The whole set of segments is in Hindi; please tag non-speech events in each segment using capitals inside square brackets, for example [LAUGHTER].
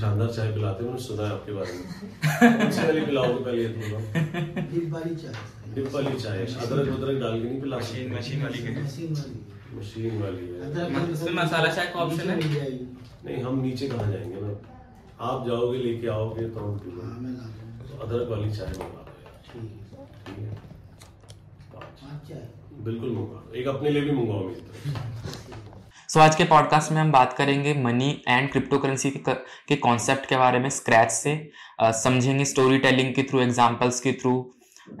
शानदार चाय पिलाते हैं मैंने सुना है आपके बारे में। कौन सी वाली पिलाओगे पहले ये थोड़ा डिप वाली चाय। डिप वाली चाय अदरक वदरक डाल के नहीं पिला मशीन मशीन वाली मशीन वाली। मशीन वाली है। अदरक म- मसाला चाय का option है? नहीं हम नीचे कहाँ जाएँगे? ना आप जाओगे लेके आओगे तो हम पी हाँ तो अदरक वाली चाय मंगा ठीक है। बिल्कुल मंगा एक अपने लिए भी मंगाओ मेरी तरफ़। [LAUGHS] सो so, आज के पॉडकास्ट में हम बात करेंगे मनी एंड क्रिप्टो करेंसी के कॉन्सेप्ट के बारे में स्क्रैच से। समझेंगे स्टोरी टेलिंग के थ्रू एग्जाम्पल्स के थ्रू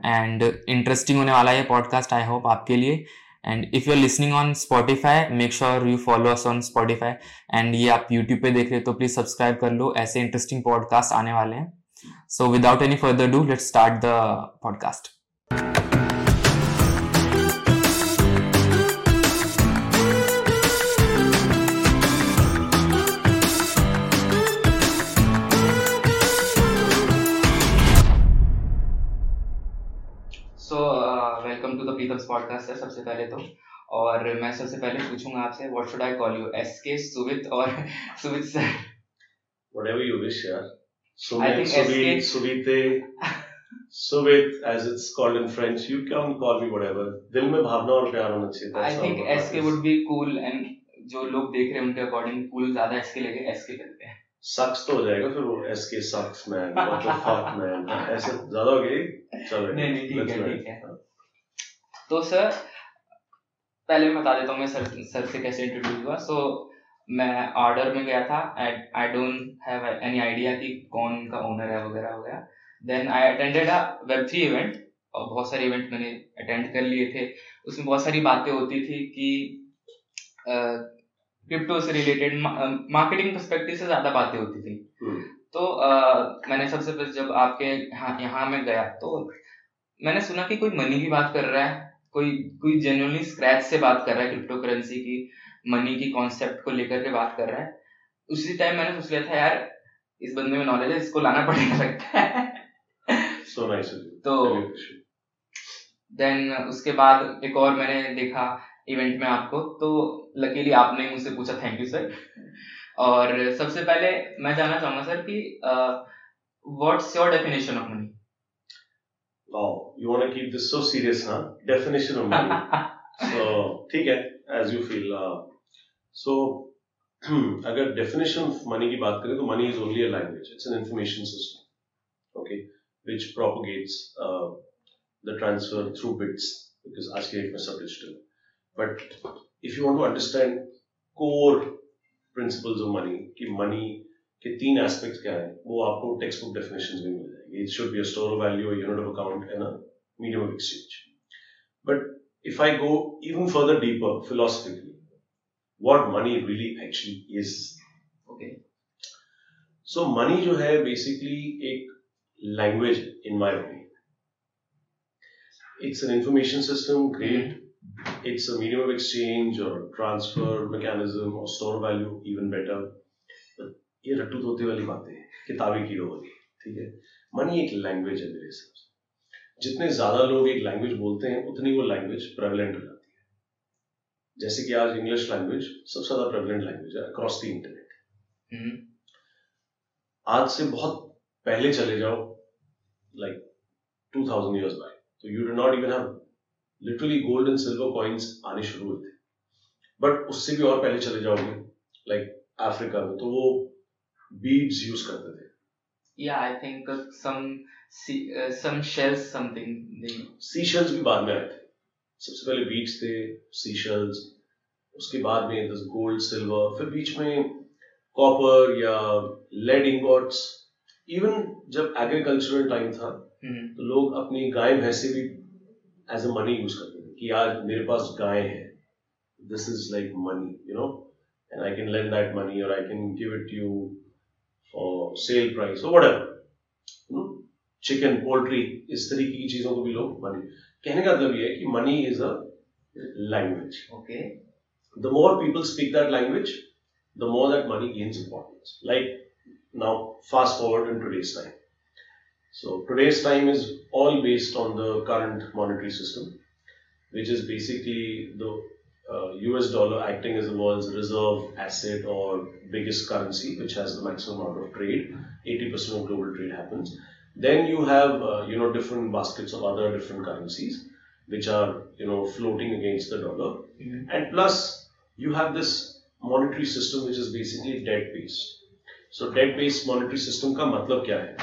एंड इंटरेस्टिंग होने वाला है ये पॉडकास्ट आई होप आपके लिए। And if you are listening on Spotify make sure you follow us on Spotify and ये आप यूट्यूब पे देख रहे हो तो प्लीज़ सब्सक्राइब कर लो ऐसे इंटरेस्टिंग पॉडकास्ट आने वाले हैं। So without any further do let's start the podcast the podcast sir सबसे पहले तो और मैं सबसे पहले पूछूँगा आपसे what should I call you S K Suvit और [LAUGHS] Suvit sir whatever you wish यार Suvit, SK Suvite, Suvit, as it's called in French. You can call me whatever. दिल में भावना और प्यार होना चाहिए. I think S K would be cool and जो लोग देख रहे हैं उनके अकॉर्डिंग कूल ज़्यादा एस के लेके एस के करते हैं Sucks तो हो जाएगा फिर वो SK sucks man. What the fuck man. [LAUGHS] ऐसे ज़्यादा हो गई. चलो. नहीं, नहीं, ठीक है, ठीक है। तो सर पहले मैं बता देता हूँ मैं सर सर से कैसे इंट्रोड्यूस हुआ। सो मैं ऑर्डर में गया था I don't have any idea कि कौन का ओनर है वगैरह वगैरह। Then I attended a web three event और बहुत सारे इवेंट मैंने अटेंड कर लिए थे। उसमें बहुत सारी बातें होती थी कि क्रिप्टो से रिलेटेड मार्केटिंग पर्सपेक्टिव से ज़्यादा बातें होती थी। हम्म. तो अ, मैंने सबसे पहले जब आपके यहाँ यहाँ में गया तो मैंने सुना कि कोई मनी की बात कर रहा है। कोई कोई जेन्युइनली स्क्रैच से बात कर रहा है क्रिप्टो करेंसी की मनी की कॉन्सेप्ट को लेकर के बात कर रहा है। उसी टाइम मैंने सोच लिया था यार इस बंदे में नॉलेज है इसको लाना पड़ेगा लगता है। So nice तो देन उसके बाद एक और मैंने देखा इवेंट में आपको तो लकीली आपने मुझसे पूछा थैंक यू सर और सबसे पहले मैं जानना चाहूँगा सर कि what's your definition of money Wow. You want to keep this so serious, huh? Definition of money. so ठीक है as you feel uh, so अगर definition of money की बात करें तो money is only a language it's an information system okay which propagates uh, the transfer through bits because आज के डेट में सब digital but if you want to understand core principles of money कि money के तीन aspects क्या हैं वो आपको textbook definitions में मिल जाएगी it should be a store of value a unit of account and a medium of exchange but if I go even further deeper philosophically, what money really actually is. Okay So money जो है basically एक language in my opinion. It's an information system, great. It's a medium of exchange or transfer mechanism or store value, even better. But ये रट्टू धोते वाली बातें हैं किताबी कीड़ों वाली ठीक है मनी एक लैंग्वेज है मेरे हिसाब से। जितने ज़्यादा लोग एक लैंग्वेज बोलते हैं उतनी वो लैंग्वेज प्रेवलेंट हो जाती है। जैसे कि आज इंग्लिश लैंग्वेज सबसे ज़्यादा प्रेवलेंट लैंग्वेज है अक्रॉस द इंटरनेट आज से बहुत पहले चले जाओ लाइक 2000 इयर्स बैक तो you do not even have literally gold and silver coins आने शुरू हुए थे। बट उससे भी और पहले चले जाओगे लाइक अफ्रीका में तो वो बीड्स यूज़ करते थे। Yeah i think uh, some see- uh, some shells something भी बाद में आए थे सबसे पहले बीच थे सीशल्स उसके बाद में दस गोल्ड सिल्वर फिर बीच में कॉपर या लेड इंगॉट्स इवन जब एग्रीकल्चरल टाइम था हम्म, तो लोग अपनी गाय भैंसे भी एज अ मनी यूज़ करते थे कि यार मेरे पास गाय है। This is like money you know and I can lend that money और I can give it you for sale price और व्हाटएवर चिकन पोल्ट्री इस तरीके की चीज़ों को भी लोग मनी कहने का मतलब ये है कि money is a language okay the more people speak that language, the more that money gains importance. Like now, fast forward in today's time. So today's time is all based on the current monetary system, which is basically the uh, US dollar acting as the world's reserve asset or biggest currency, which has the maximum amount of trade. 80% of global trade happens. Then you have, uh, you know, different baskets of other different currencies, which are, you know, floating against the dollar. Mhm. And plus, you have this monetary system, which is basically debt based. So debt based monetary system का मतलब क्या है?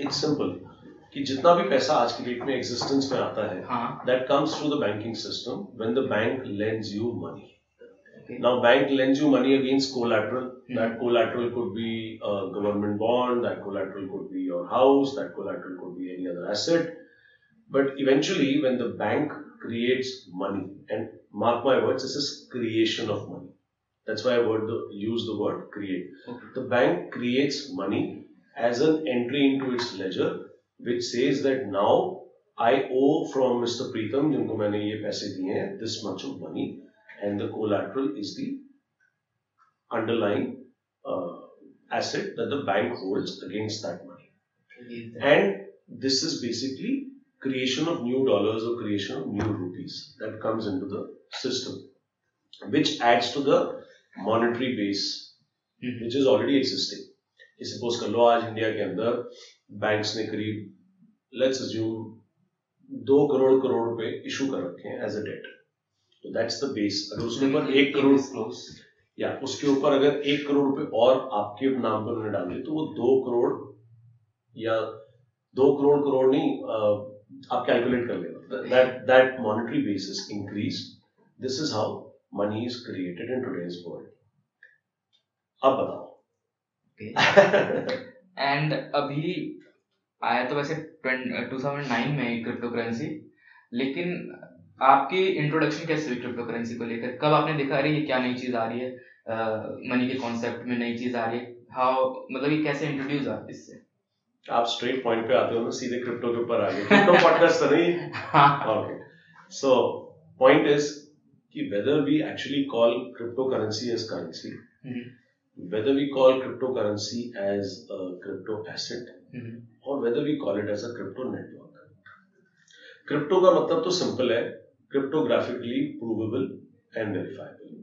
It's simple. कि जितना भी पैसा आज के डेट में एग्जिस्टेंस में आता है that comes through the banking system when the bank lends you money now bank lends you money against collateral that collateral could be a government bond that collateral could be your house that collateral could be any other asset but eventually when the bank creates money and mark my words this is creation of money that's why I word use the word create the bank creates money as an entry into its ledger which says that now I owe from Mr. Preetham, जिनको मैंने ये पैसे दिए हैं, this much of money, and the collateral is the underlying uh, asset that the bank holds against that money. And this is basically creation of new dollars or creation of new rupees that comes into the system, which adds to the monetary base Mhm. which is already existing. ये सपोज़ कर लो आज इंडिया के अंदर बैंक्स ने करीब लेट्स अज्यूम दो करोड़ करोड़ रुपए इशू कर रखे हैं एज अ डेट तो दैट्स द बेस अगर उसके ऊपर एक करोड़ क्लोज या उसके ऊपर अगर एक करोड़ रुपए और आपके नाम पर उन्होंने डाल दिए तो वो दो करोड़ या दो करोड़ करोड़ नहीं आप कैलकुलेट कर लेना। That that monetary base is increase this is how money is created in today's world अब बताओ। एंड [LAUGHS] अभी आया तो वैसे टू थाउज़ेंड नाइन में क्रिप्टो करेंसी लेकिन आपकी इंट्रोडक्शन कैसे हुई क्रिप्टो करेंसी को लेकर? कब आपने देखा अरे ये क्या नई चीज़ आ रही है? मनी के कॉन्सेप्ट में नई चीज़ आ रही है। हाउ मतलब ये कैसे इंट्रोड्यूस हुआ इससे? आप स्ट्रेट पॉइंट पे आते हो ना सीधे क्रिप्टो के ऊपर आ गए क्रिप्टो पॉडकास्ट तो नहीं? [LAUGHS] okay. So point is कि whether we actually call cryptocurrency as currency hmm, whether we call cryptocurrency as a crypto asset hmm, or whether we call it as a crypto network crypto का मतलब तो सिंपल है क्रिप्टोग्राफिकली प्रूवेबल एंड वेरीफाइबल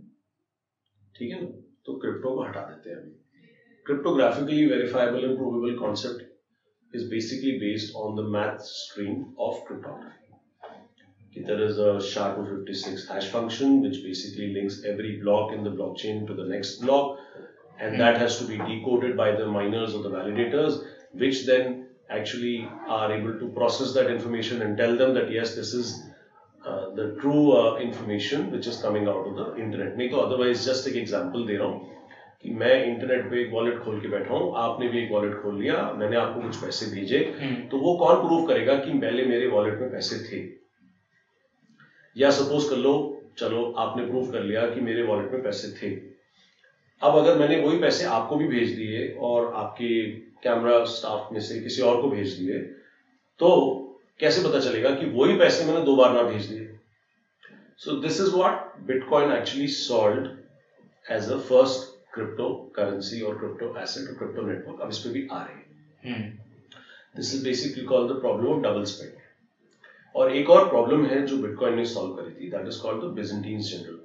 ठीक है ना तो क्रिप्टो को हटा देते हैं अभी cryptographically verifiable and provable concept is basically based on the math stream of cryptography There is a SHA-256 hash function which basically links every block in the blockchain to the next block, and that has to be decoded by the miners or the validators, which then actually are able to process that information and tell them that yes, this is uh, the true uh, information which is coming out of the internet. नहीं तो otherwise just एक example दे रहा हूँ कि मैं इंटरनेट पे एक वॉलेट खोल के बैठा हूँ आपने भी एक वॉलेट खोल लिया मैंने आपको कुछ पैसे भेजे हम्म, तो वो कौन प्रूव करेगा कि पहले मेरे वॉलेट में पैसे थे या सपोज़ कर लो चलो आपने प्रूव कर लिया कि मेरे वॉलेट में पैसे थे अब अगर मैंने वही पैसे आपको भी भेज दिए और आपके कैमरा स्टाफ में से किसी और को भेज दिए तो कैसे पता चलेगा कि वही पैसे मैंने दो बार ना भेज दिए? So this is what bitcoin actually solve as a first crypto currency और क्रिप्टो एसेट और क्रिप्टो नेटवर्क अब इस पे भी आ रहे हैं। This is basically called the problem of double spend और एक और प्रॉब्लम है जो बिटकॉइन ने सॉल्व करी थी that is called the Byzantine general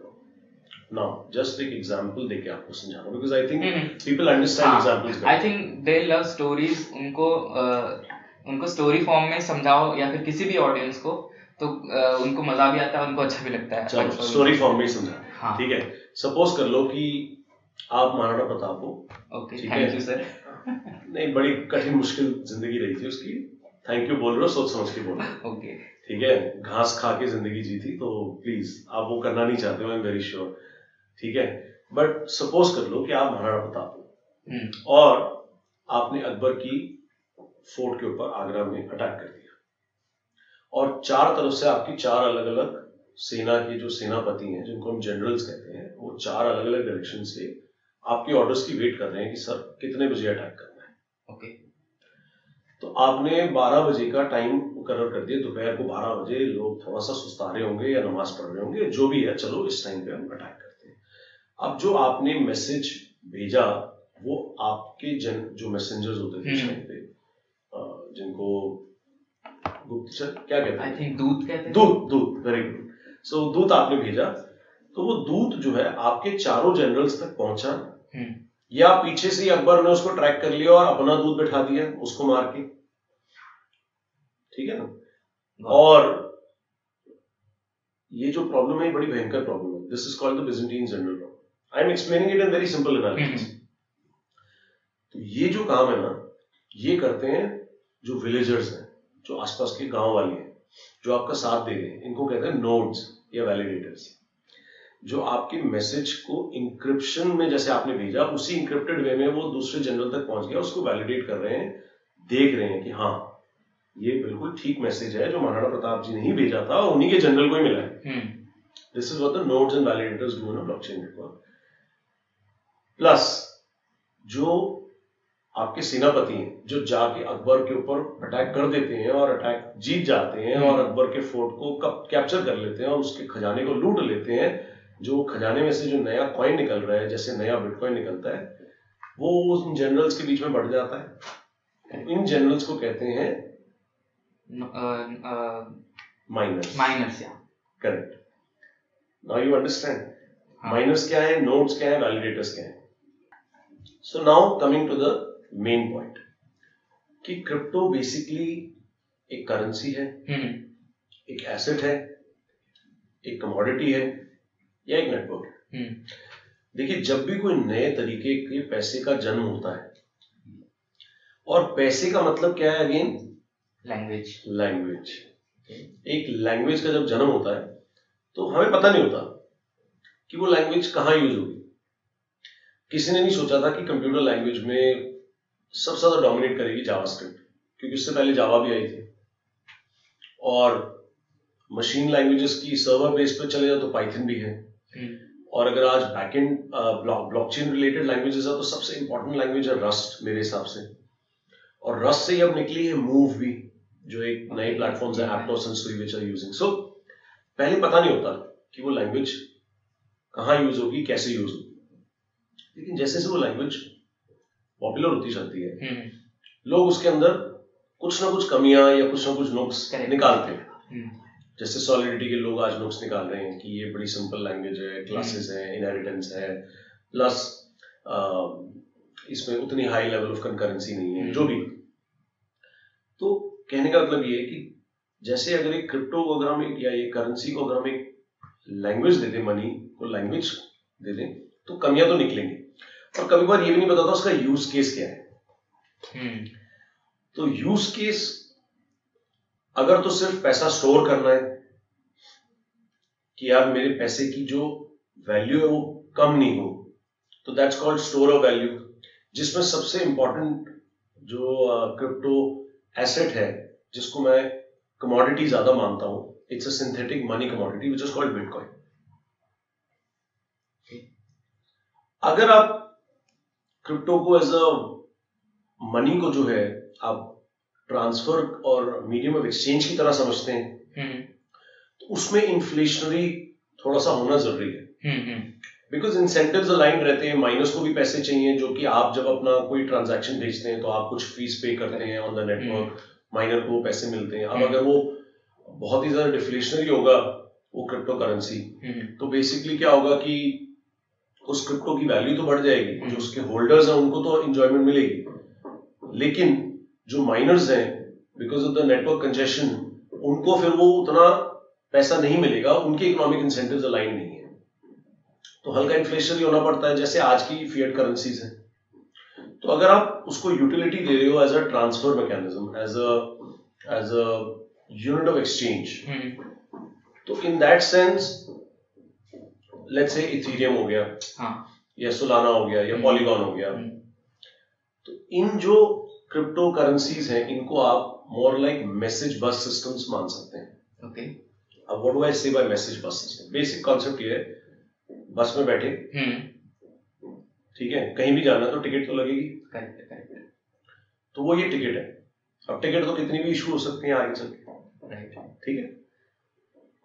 now just एक एग्जांपल देके आपको समझाना because I think hmm, people understand examples I think they love stories उनको अ, उनको स्टोरी फॉर्म में समझाओ या फिर किसी भी ऑडियंस को तो अ, उनको मज़ा भी आता है उनको अच्छा भी लगता है। चलो Story- स्टोरी फॉर्म में। ही समझा। हाँ। ठीक है? सपोज़ कर लो कि आप महाराणा प्रताप हो। ओके थैंक यू सर नहीं बड़ी कठिन मुश्किल ज़िंदगी रही थी उसकी। थैंक यू बोल रहे हो सोच समझ के बोल रहे हो। ओके ठीक है? घास खा के ज़िंदगी जी थी तो प्लीज़ आप वो करना नहीं चाहते हो आई एम वेरी श्योर ठीक है? बट सपोज़ कर लो कि आप महाराणा प्रताप हो और आपने अकबर की फोर्ट के ऊपर आगरा में अटैक कर दिया। और चार तरफ़ से आपकी चार अलग अलग सेना के जो सेनापति हैं जिनको हम जनरल्स कहते हैं वो चार अलग अलग डायरेक्शन से आपके ऑर्डर्स की वेट कर रहे हैं कि सर कितने बजे अटैक करना है? ओके तो आपने 12 बजे का टाइम मुकर कर दिया। दोपहर को 12 बजे लोग थोड़ा सा सुस्ता रहे होंगे या नमाज़ पढ़ रहे होंगे जो भी है चलो इस टाइम पे हम अटैक करते हैं। अब जो आपने मैसेज भेजा वो आपके जन जो मैसेंजर्स होते थे उस हम्म। टाइम पे जिनको गुप्तचर क्या कहते आई हैं थिंक दूध कहते हैं। दूत दूत वेरी गुड सो दूत आपने भेजा तो वो दूत जो है आपके चारों जनरल्स तक पहुँचा। हम्म। या पीछे से अकबर ने उसको ट्रैक कर लिया और अपना दूध बैठा दिया उसको मार के। ठीक है ना? और ये जो प्रॉब्लम है ये बड़ी भयंकर प्रॉब्लम है। This is called the Byzantine general problem I am explaining it in very simple analysis तो ये जो काम है ना ये करते हैं जो विलेजर्स हैं जो आसपास के गाँव वाले हैं जो आपका साथ दे रहे हैं इनको कहते हैं नोड्स या वैलिडेटर्स जो आपके मैसेज को इंक्रिप्शन में जैसे आपने भेजा उसी इंक्रिप्टेड वे में वो दूसरे जनरल तक पहुँच गया उसको वैलिडेट कर रहे हैं देख रहे हैं कि हाँ ये बिल्कुल ठीक मैसेज है जो महाराणा प्रताप जी ने ही भेजा था उन्हीं के जनरल को ही मिला है। This is the nodes and validators do in a blockchain network. Plus जो आपके सेनापति हैं जो जाके अकबर के ऊपर अटैक कर देते हैं और अटैक जीत जाते हैं और अकबर के फोर्ट को कब कैप्चर कर लेते हैं और उसके खजाने को लूट लेते हैं जो खजाने में से जो नया कॉइन निकल रहा है जैसे नया बिटकॉइन निकलता है वो उन जनरल्स के बीच में बढ़ जाता है। इन जनरल्स को कहते हैं माइनर्स माइनर्स या correct now you understand. Miners क्या है? नोड्स क्या है? वैलिडेटर्स क्या है? So now coming to the main point कि क्रिप्टो बेसिकली एक करेंसी है हम्म, एक एसेट है एक कमोडिटी है या एक नेटवर्क है। हम्म, देखिए जब भी कोई नए तरीके के पैसे का जन्म होता है और पैसे का मतलब क्या है अगेन लैंग्वेज लैंग्वेज एक लैंग्वेज का जब जन्म होता है तो हमें पता नहीं होता कि वो लैंग्वेज कहाँ यूज़ होगी। किसी ने नहीं सोचा था कि कंप्यूटर लैंग्वेज में सबसे ज़्यादा डोमिनेट करेगी जावास्क्रिप्ट क्योंकि उससे पहले जावा भी आई थी। और मशीन लैंग्वेजेस की सर्वर बेस पर चले जाओ तो पाइथन भी है। हम्म, और अगर आज बैकएंड ब्लॉकचेन रिलेटेड लैंग्वेजेस है तो सबसे इंपॉर्टेंट लैंग्वेज है रस्ट मेरे हिसाब से। और रस्ट से ही अब निकली है मूव भी जो एक नए प्लेटफॉर्म्स है एप्टोस एंड सुई विच आर यूजिंग सो पहले पता नहीं होता कि वो लैंग्वेज कहाँ यूज़ होगी कैसे यूज़ होगी। लेकिन जैसे जैसे वो लैंग्वेज पॉपुलर होती जाती है हम्म, लोग उसके अंदर कुछ ना कुछ कमियाँ या कुछ ना कुछ नुक्स निकालते हैं। हम्म, जैसे सॉलिडिटी के लोग आज नुक्स निकाल रहे हैं कि ये बड़ी सिंपल लैंग्वेज है क्लासेस है इनहेरिटेंस है प्लस इसमें उतनी हाई लेवल ऑफ़ कंकरेंसी नहीं है जो भी। तो कहने का मतलब ये है कि जैसे अगर एक क्रिप्टो को अगर हम एक या एक करेंसी को अगर हम एक लैंग्वेज दे दें मनी को लैंग्वेज दे दें तो कमियाँ तो निकलेंगी। और कभी बार ये भी नहीं पता था उसका यूज़ केस क्या है। हम्म, तो यूज़ केस अगर तो सिर्फ़ पैसा स्टोर करना है कि यार मेरे पैसे की जो वैल्यू है वो कम नहीं हो तो that's called store of value जिसमें सबसे इंपॉर्टेंट जो क्रिप्टो एसेट है जिसको मैं कमोडिटी ज़्यादा मानता हूँ it's a synthetic money commodity which is called bitcoin अगर आप क्रिप्टो को एज अ मनी को जो है आप ट्रांसफ़र और मीडियम ऑफ़ एक्सचेंज की तरह समझते हैं। हम्म, तो उसमें इन्फ्लेशनरी थोड़ा सा होना ज़रूरी है। बिकॉज़ इंसेंटिव्स अलाइन रहते हैं माइनस को भी पैसे चाहिए जो कि आप जब अपना कोई ट्रांजेक्शन भेजते हैं तो आप कुछ फ़ीस पे करते हैं ऑन द नेटवर्क माइनर को पैसे मिलते हैं। अब हम्म। अगर वो बहुत ही ज़्यादा डिफ्लेशनरी होगा वो क्रिप्टो करेंसी हम्म, तो बेसिकली क्या होगा कि उस क्रिप्टो की वैल्यू तो बढ़ जाएगी। जो उसके होल्डर्स हैं उनको तो इंजॉयमेंट मिलेगी। लेकिन जो माइनर्स हैं because of the network congestion उनको फिर वो उतना पैसा नहीं मिलेगा उनके इकोनॉमिक इंसेंटिव्स अलाइन नहीं है। तो हल्का इन्फ्लेशन ही होना पड़ता है जैसे आज की फिएट करेंसीज हैं। तो अगर आप उसको यूटिलिटी दे रहे हो as a transfer mechanism as a as a unit of exchange तो in that sense let's say Ethereum हो गया हाँ। या सोलाना हो गया या हम्म। पॉलीगॉन हो गया। हम्म, तो इन जो क्रिप्टो करेंसीज हैं इनको आप more like message bus systems मान सकते हैं। ओके अब what do I say by message bus system basic concept ये है बस में बैठे। हम्म, ठीक है? कहीं भी जाना तो टिकट तो लगेगी। करेक्ट करेक्ट तो वो ये टिकट है। अब टिकट तो कितनी भी इशू हो सकती है आगे चल के ठीक है?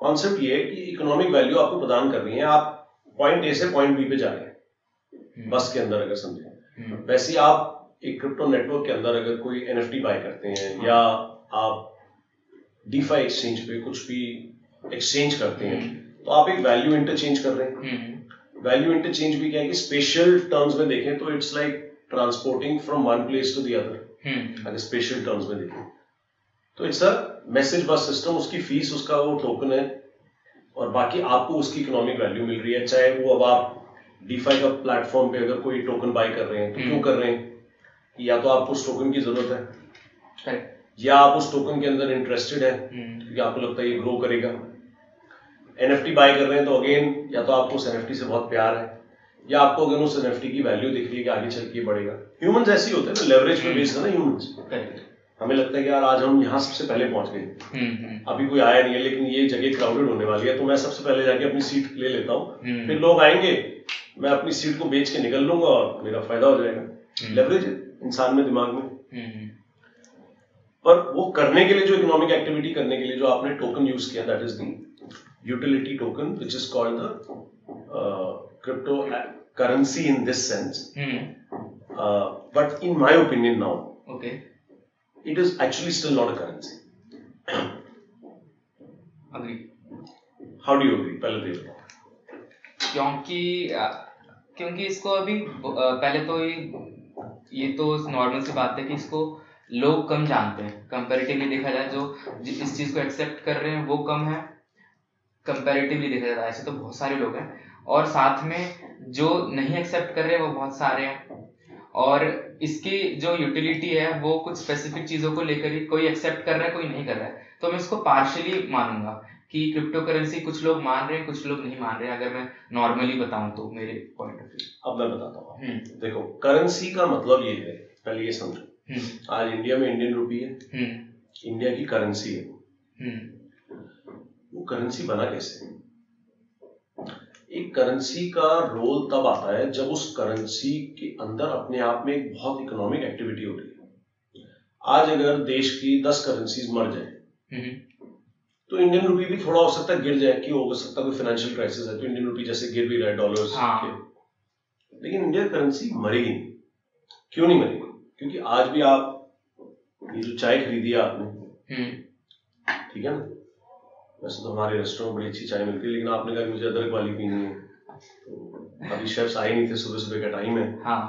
कॉन्सेप्ट ये है कि इकोनॉमिक वैल्यू आपको प्रदान कर रही है। आप पॉइंट ए से पॉइंट बी पे जा रहे हैं बस के अंदर अगर समझें। हम्म, वैसे ही आप एक क्रिप्टो नेटवर्क के अंदर अगर कोई एनएफटी बाय करते हैं हाँ। या आप डीफाई एक्सचेंज पे कुछ भी एक्सचेंज करते हैं तो आप एक वैल्यू इंटरचेंज कर रहे हैं। हम्म। वैल्यू इंटरचेंज भी क्या है कि स्पेशल टर्म्स में देखें तो it's like transporting from one place to the other hmm. अगर स्पेशल टर्म्स में देखें। तो it's a message bus system उसकी फ़ीस उसका वो टोकन है। और बाकी आपको उसकी इकोनॉमिक वैल्यू मिल रही है चाहे वो अब आप डीफाई का प्लेटफॉर्म पे अगर कोई टोकन बाय कर रहे हैं तो क्यों हम्म। कर रहे हैं? या तो आपको उस टोकन की ज़रूरत है। या आप उस टोकन के अंदर इंटरेस्टेड है हम्म। क्योंकि आपको लगता है ये ग्रो करेगा। एनएफटी बाय कर रहे हैं तो अगेन या तो आपको उस एनएफटी से बहुत प्यार है या आपको अगर उस एनएफटी की वैल्यू दिख रही है कि आगे चल के बढ़ेगा। ह्यूमंस ऐसे ही होते हैं ना लेवरेज पे बेस्ड है ना करेक्ट हमें लगता है कि यार आज हम यहाँ सबसे पहले पहुँच गए। हम्म हम्म। अभी कोई आया नहीं है लेकिन ये जगह क्राउडेड होने वाली है तो मैं सबसे पहले जाके अपनी सीट ले लेता हूँ। हम्म। फिर लोग आएँगे मैं अपनी सीट को बेच के निकल लूँगा और मेरा फ़ायदा हो जाएगा। लेवरेज इंसान में दिमाग में। पर वो करने के लिए जो इकोनॉमिक एक्टिविटी करने के लिए जो आपने टोकन यूज़ किया that is the utility token which is called the crypto currency in this sense hmm. But in my opinion now okay it is actually still not a currency agree how do you agree पहले तो ये क्योंकि क्योंकि इसको अभी पहले तो ये ये तो नॉर्मल सी बात है कि इसको लोग कम जानते हैं। कंपैरेटिवली देखा जाए जो इस चीज़ को एक्सेप्ट कर रहे हैं वो कम है। कंपैरेटिवली देखा जाए ऐसे तो बहुत सारे लोग हैं। और साथ में जो नहीं एक्सेप्ट कर रहे हैं वो बहुत सारे हैं। और इसकी जो यूटिलिटी है वो कुछ स्पेसिफिक चीज़ों को लेकर ही कोई एक्सेप्ट कर रहा है कोई नहीं कर रहा है। तो मैं इसको पार्शियली मानूँगा कि क्रिप्टो करेंसी कुछ लोग मान रहे हैं कुछ लोग नहीं मान रहे हैं अगर मैं नॉर्मली बताऊँ तो मेरे पॉइंट ऑफ़ व्यू अब मैं बताता हूँ। हम्म। देखो करेंसी का मतलब ये है पहले ये समझो। हम्म। आज इंडिया में इंडियन रुपी है। हम्म। इंडिया की करेंसी है। हम्म। वो करेंसी बना कैसे? एक करेंसी का रोल तब आता है जब उस करेंसी के अंदर अपने आप में एक बहुत इकोनॉमिक एक्टिविटी हो रही है। आज अगर देश की दस करेंसीज मर जाए हम्म। तो इंडियन रुपी भी थोड़ा हो सकता है गिर जाए कि हो सकता है? कोई फाइनेंशियल क्राइसिस है तो इंडियन रुपी जैसे गिर भी रहा है डॉलर्स हाँ। के। लेकिन इंडियन करेंसी मरेगी नहीं। क्यों नहीं मरेगी? क्योंकि आज भी आप ये जो चाय खरीदी आपने हम्म। ठीक है ना? वैसे तो हमारे रेस्टोरेंट बड़ी अच्छी चाय मिलती है लेकिन आपने कहा कि मुझे अदरक वाली पीनी है। तो अभी शेफ्स आए नहीं थे सुबह सुबह का टाइम है। हाँ।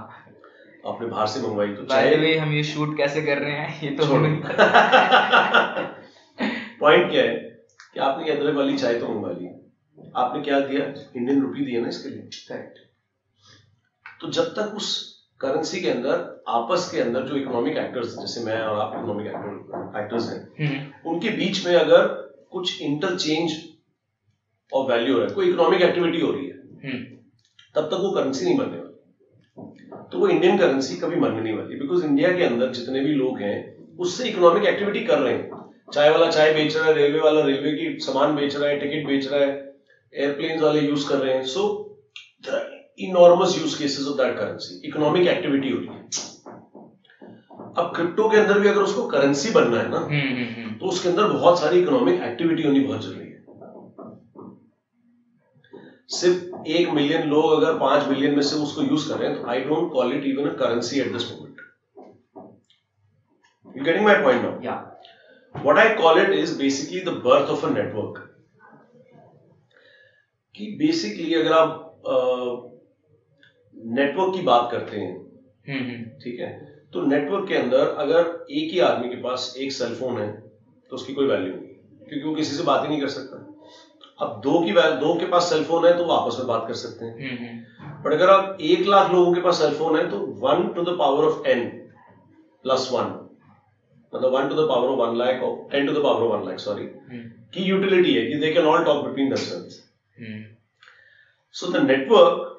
आपने बाहर से मंगवाई तो चाय। वे हम ये शूट कैसे कर रहे हैं ये तो पॉइंट [LAUGHS] क्या है कि आपने ये अदरक वाली चाय तो मंगवा ली। आपने क्या दिया? इंडियन रुपी दिया ना इसके लिए। करेक्ट तो जब तक उस करेंसी के अंदर आपस के अंदर जो इकोनॉमिक एक्टर्स जैसे मैं और आप इकोनॉमिक एक्टर्स हैं हम्म। उनके बीच में अगर कुछ इंटरचेंज ऑफ़ वैल्यू हो रहा है। कोई इकोनॉमिक एक्टिविटी हो रही है। हम्म। तब तक वो करेंसी नहीं बनने वाली। तो वो इंडियन करेंसी कभी बनने नहीं वाली। बिकॉज़ इंडिया के अंदर जितने भी लोग हैं उससे इकोनॉमिक एक्टिविटी कर रहे हैं। चाय वाला चाय बेच रहा है रेलवे वाला रेलवे की सामान बेच रहा है टिकट बेच रहा है एयरप्लेन वाले यूज़ कर रहे हैं। So enormous use cases of that currency economic activity हो रही है। अब क्रिप्टो के अंदर भी अगर उसको करेंसी बनना है ना हम्म हम्म हम्म। तो उसके अंदर बहुत सारी इकोनॉमिक एक्टिविटी होनी बहुत ज़रूरी है। सिर्फ़ एक मिलियन लोग अगर पाँच मिलियन में से उसको यूज़ कर रहे हैं तो I don't call it even a currency at this moment you getting my point now या what I call it is basically the birth of a network. कि बेसिकली अगर आप नेटवर्क की बात करते हैं ठीक है? तो नेटवर्क के अंदर अगर एक ही आदमी के पास एक सेल फ़ोन है तो उसकी कोई वैल्यू नहीं क्योंकि वो किसी से बात ही नहीं कर सकता। अब दो की वैल्यू दो के पास सेल फ़ोन है तो वो आपस में बात कर सकते हैं। हम्म हम्म। बट अगर आप एक लाख लोगों के पास सेल फ़ोन है तो one to the power of n plus one मतलब one to the power of one lakh और ten to the power of one lakh sorry hmm. की यूटिलिटी है कि they can all talk between hmm. So the network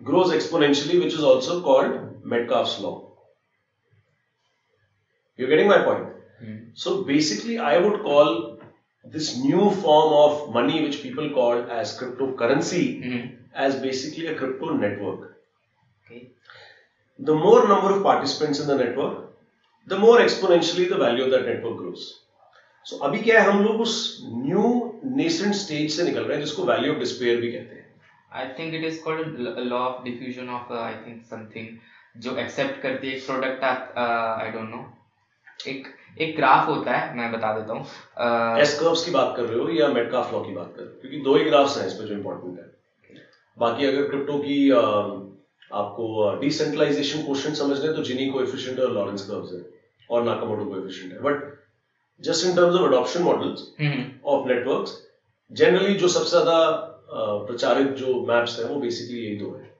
grows exponentially which is also called metcalfe's law. you're getting my point hmm so basically i would call this new form of money which people call as cryptocurrency hmm as basically a crypto network okay the more number of participants in the network the more exponentially the value of that network grows so अभी क्या है हम लोग उस न्यू नेसेंट स्टेज से निकल रहे हैं जिसको वैल्यू ऑफ डिस्पेयर भी कहते हैं I think it is called l- law of diffusion of uh, I think something जो accept करती है एक product at uh, I don't know एक एक ग्राफ होता है मैं बता देता हूँ। एस कर्व्स की बात कर रहे हो या मेटकाफ लॉ की बात कर रहे हो? क्योंकि दो ही ग्राफ्स हैं इसमें जो इंपॉर्टेंट है। बाकी अगर क्रिप्टो की अ, आपको डिसेंट्रलाइजेशन क्वेश्चन समझने हैं तो जिनी कोएफिशिएंट और लॉरेंस कर्व्स है और नाकामोटो कोएफिशिएंट है। But just in terms of adoption models of networks generally जो सबसे ज़्यादा प्रचारित जो मैप्स है वो बेसिकली यही दो है।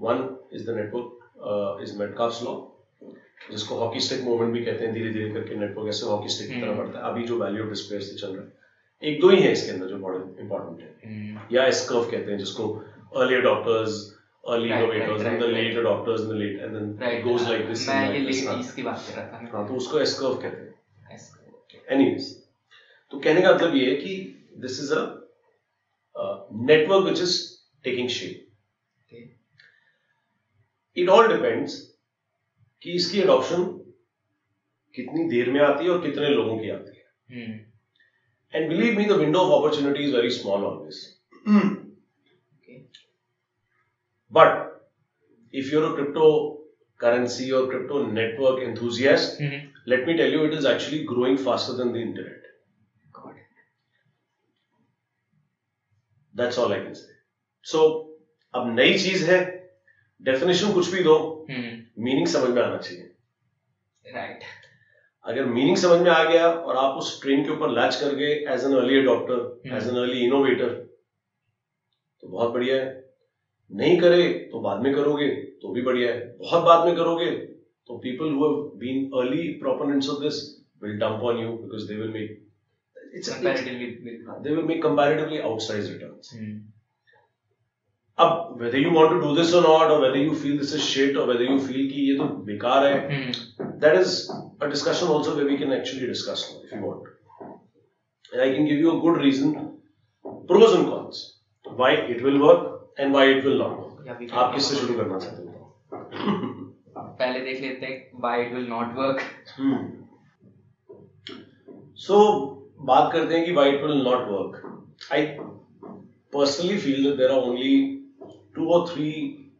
One is the network is Metcalfe's law जिसको हॉकी स्टिक मूवमेंट भी कहते हैं धीरे धीरे करके नेटवर्क ऐसे हॉकी स्टिक की तरह हम्म। बढ़ता है अभी जो वैल्यू ऑफ़ डिस्प्ले से चल रहा है एक दो ही है इसके अंदर जो बहुत इंपॉर्टेंट है हम्म, या एस कर्व कहते हैं जिसको early adopters Right, right, right, right. Adopters and the late and then right. It goes like this मैं ये लेट की बात कर रहा था हाँ तो उसको कहते हैं तो कहने का मतलब ये है कि this is a network which is taking shape Okay. It all depends कि इसकी अडॉप्शन कितनी देर में आती है और कितने लोगों की आती है। And believe me the window of opportunity is very small always but if your crypto currency और crypto network enthusiast let me tell you it is actually growing faster than the internet That's all I can say. So, अब नई चीज़ है डेफिनेशन कुछ भी दो। हम्म। मीनिंग समझ में आना चाहिए right. अगर मीनिंग समझ में आ गया और आप उस ट्रेन के ऊपर लैच कर गए as an early adopter hmm. As an early innovator तो बहुत बढ़िया है नहीं करे तो बाद में करोगे तो भी बढ़िया है बहुत बाद में करोगे तो people who have been early proponents of this will dump on you because they will make its Comparatively they will make comparatively outsized returns. Hmm, अब whether you want to do this or not, or whether you feel this is shit, or whether you feel कि ये तो बेकार है, हम्म, that is a discussion also where we can actually discuss if you want. And I can give you a good reason, pros and cons, why it will work and why it will not work. आप किससे शुरू करना चाहते हो? पहले देख लेते हैं why it will not work सो बात करते हैं कि why it will not work. I personally feel that there are only two or three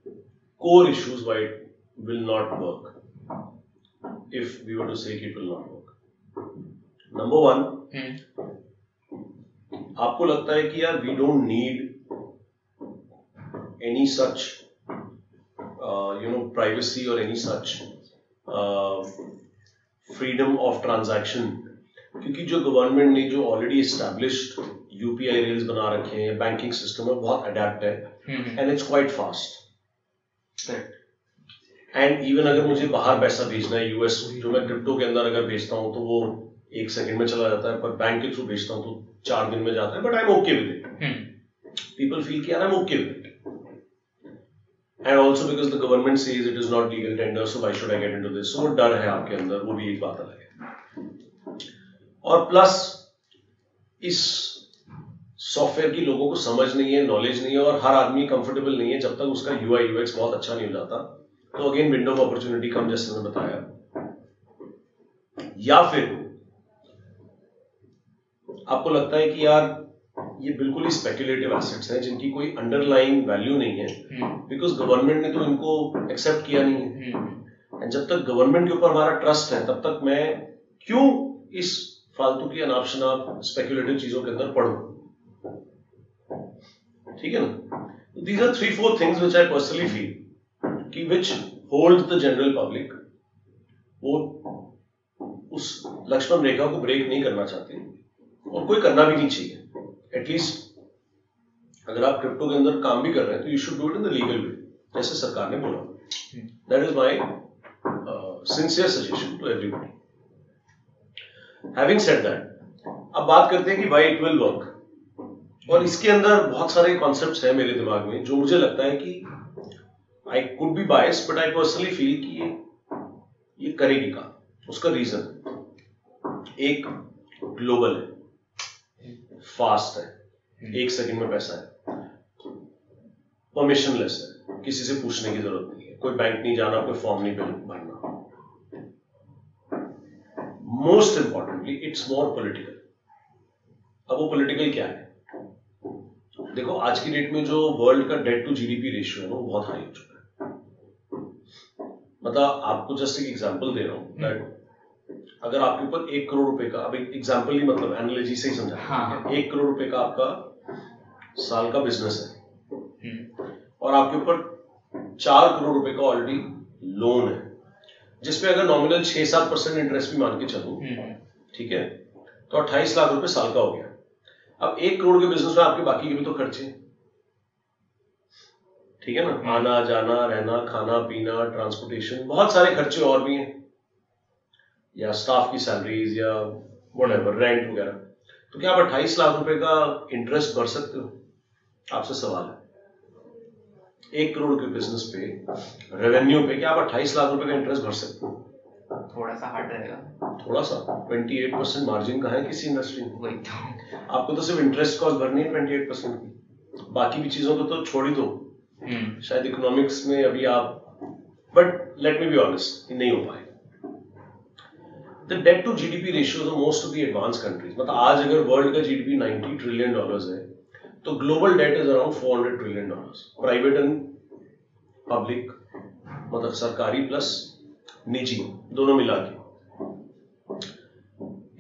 core issues why it will not work. If we were to say it will not work. Number one, हम्म, आपको लगता है कि यार we don't need any such you know privacy और any such freedom of transaction क्योंकि जो गवर्नमेंट ने जो ऑलरेडी एस्टैब्लिश्ड यूपीआई रेल्स बना रखे हैं बैंकिंग सिस्टम है बहुत अडेप्ट है हम्म, and it's quite fast correct. And even अगर मुझे बाहर पैसा भेजना है यूएस जो मैं क्रिप्टो के अंदर अगर भेजता हूँ तो वो एक सेकंड में चला जाता है पर बैंक के थ्रू भेजता हूँ तो चार दिन में जाता है but I am okay with it people feel कि यार I'm okay with it. And also because the government says it is not legal tender, so why should I get into this? So वो डर है आपके अंदर, वो भी एक बात अलग है. और प्लस इस सॉफ्टवेयर की लोगों को समझ नहीं है, नॉलेज नहीं है और हर आदमी कंफर्टेबल नहीं है जब तक उसका यूआई यूएक्स बहुत अच्छा नहीं हो जाता. तो अगेन विंडो ऑफ़ अपॉर्चुनिटी कम जैसे मैंने बताया. या फिर आपको लगता है कि यार ये बिल्कुल ही स्पेकुलेटिव एसेट्स हैं जिनकी कोई अंडरलाइंग वैल्यू नहीं है। हम्म, बिकॉज़ गवर्नमेंट ने तो इनको एक्सेप्ट किया नहीं है। हम्म, एंड जब तक गवर्नमेंट के ऊपर हमारा ट्रस्ट है तब तक मैं क्यों इस फालतू की अनाप शनाप स्पेकुलेटिव चीज़ों के अंदर पढ़ूं? ठीक है ना? These are three four things which I personally feel कि which hold the general public वो उस लक्ष्मण रेखा को ब्रेक नहीं करना चाहते और कोई करना भी नहीं चाहिए। एटलीस्ट अगर आप क्रिप्टो के अंदर काम भी कर रहे हैं तो you should do it in the legal way जैसे सरकार ने बोला। That is my sincere suggestion to everybody having said that अब बात करते हैं कि वाई इट विल वर्क और इसके अंदर बहुत सारे कॉन्सेप्ट है मेरे दिमाग में जो मुझे लगता है कि I could be biased but I personally feel कि ये ये करेगी काम। उसका रीजन एक ग्लोबल है। फास्ट है। एक सेकंड में पैसा है। परमिशनलेस है। किसी से पूछने की ज़रूरत नहीं है। कोई बैंक नहीं जाना कोई फॉर्म नहीं भरना। Most importantly it's more political अब वो पॉलिटिकल क्या है? देखो आज की डेट में जो वर्ल्ड का डेट टू जीडीपी रेशियो है वो बहुत हाई हो चुका है। मतलब आपको जस्ट एक एग्जांपल दे रहा हूँ दैट अगर आपके ऊपर एक करोड़ रुपए का अब एक एग्ज़ाम्पल ही मतलब एनालॉजी से ही समझा हाँ। एक करोड़ रुपए का आपका साल का बिज़नेस है। हम्म, और आपके ऊपर चार करोड़ रुपए का ऑलरेडी लोन है जिसपे अगर नॉमिनल छह सात परसेंट इंटरेस्ट भी मान के चलूँ हम्म, ठीक है तो अट्ठाईस लाख रुपए साल का हो गया। अब एक करोड़ के बिज़नेस में आपके बाकी के भी तो खर्चे ठीक है ना? आना जाना रहना खाना पीना ट्रांसपोर्टेशन बहुत सारे खर्चे और भी हैं। या स्टाफ की सैलरीज या वट एवर रेंट वगैरह। तो क्या आप अट्ठाईस लाख रुपए का इंटरेस्ट भर सकते हो? आपसे सवाल है। एक करोड़ के बिज़नेस पे रेवेन्यू पे क्या आप अट्ठाईस लाख रुपए का इंटरेस्ट भर सकते हो? थोड़ा सा हार्ड रहेगा। थोड़ा सा? 28 परसेंट मार्जिन का है किसी इंडस्ट्री में? वही तो। आपको तो सिर्फ़ इंटरेस्ट कॉस्ट भरनी है 28 परसेंट की। बाकी भी चीज़ों को तो छोड़ ही दो। हम्म, शायद इकोनॉमिक्स में अभी आप but let me be honest नहीं हो पाएगा। The debt to GDP ratio the most of the advanced countries मतलब आज अगर वर्ल्ड का जीडीपी 90 ट्रिलियन डॉलर्स है तो global debt is around 400 trillion dollars private and public मतलब सरकारी प्लस निजी दोनों मिला के।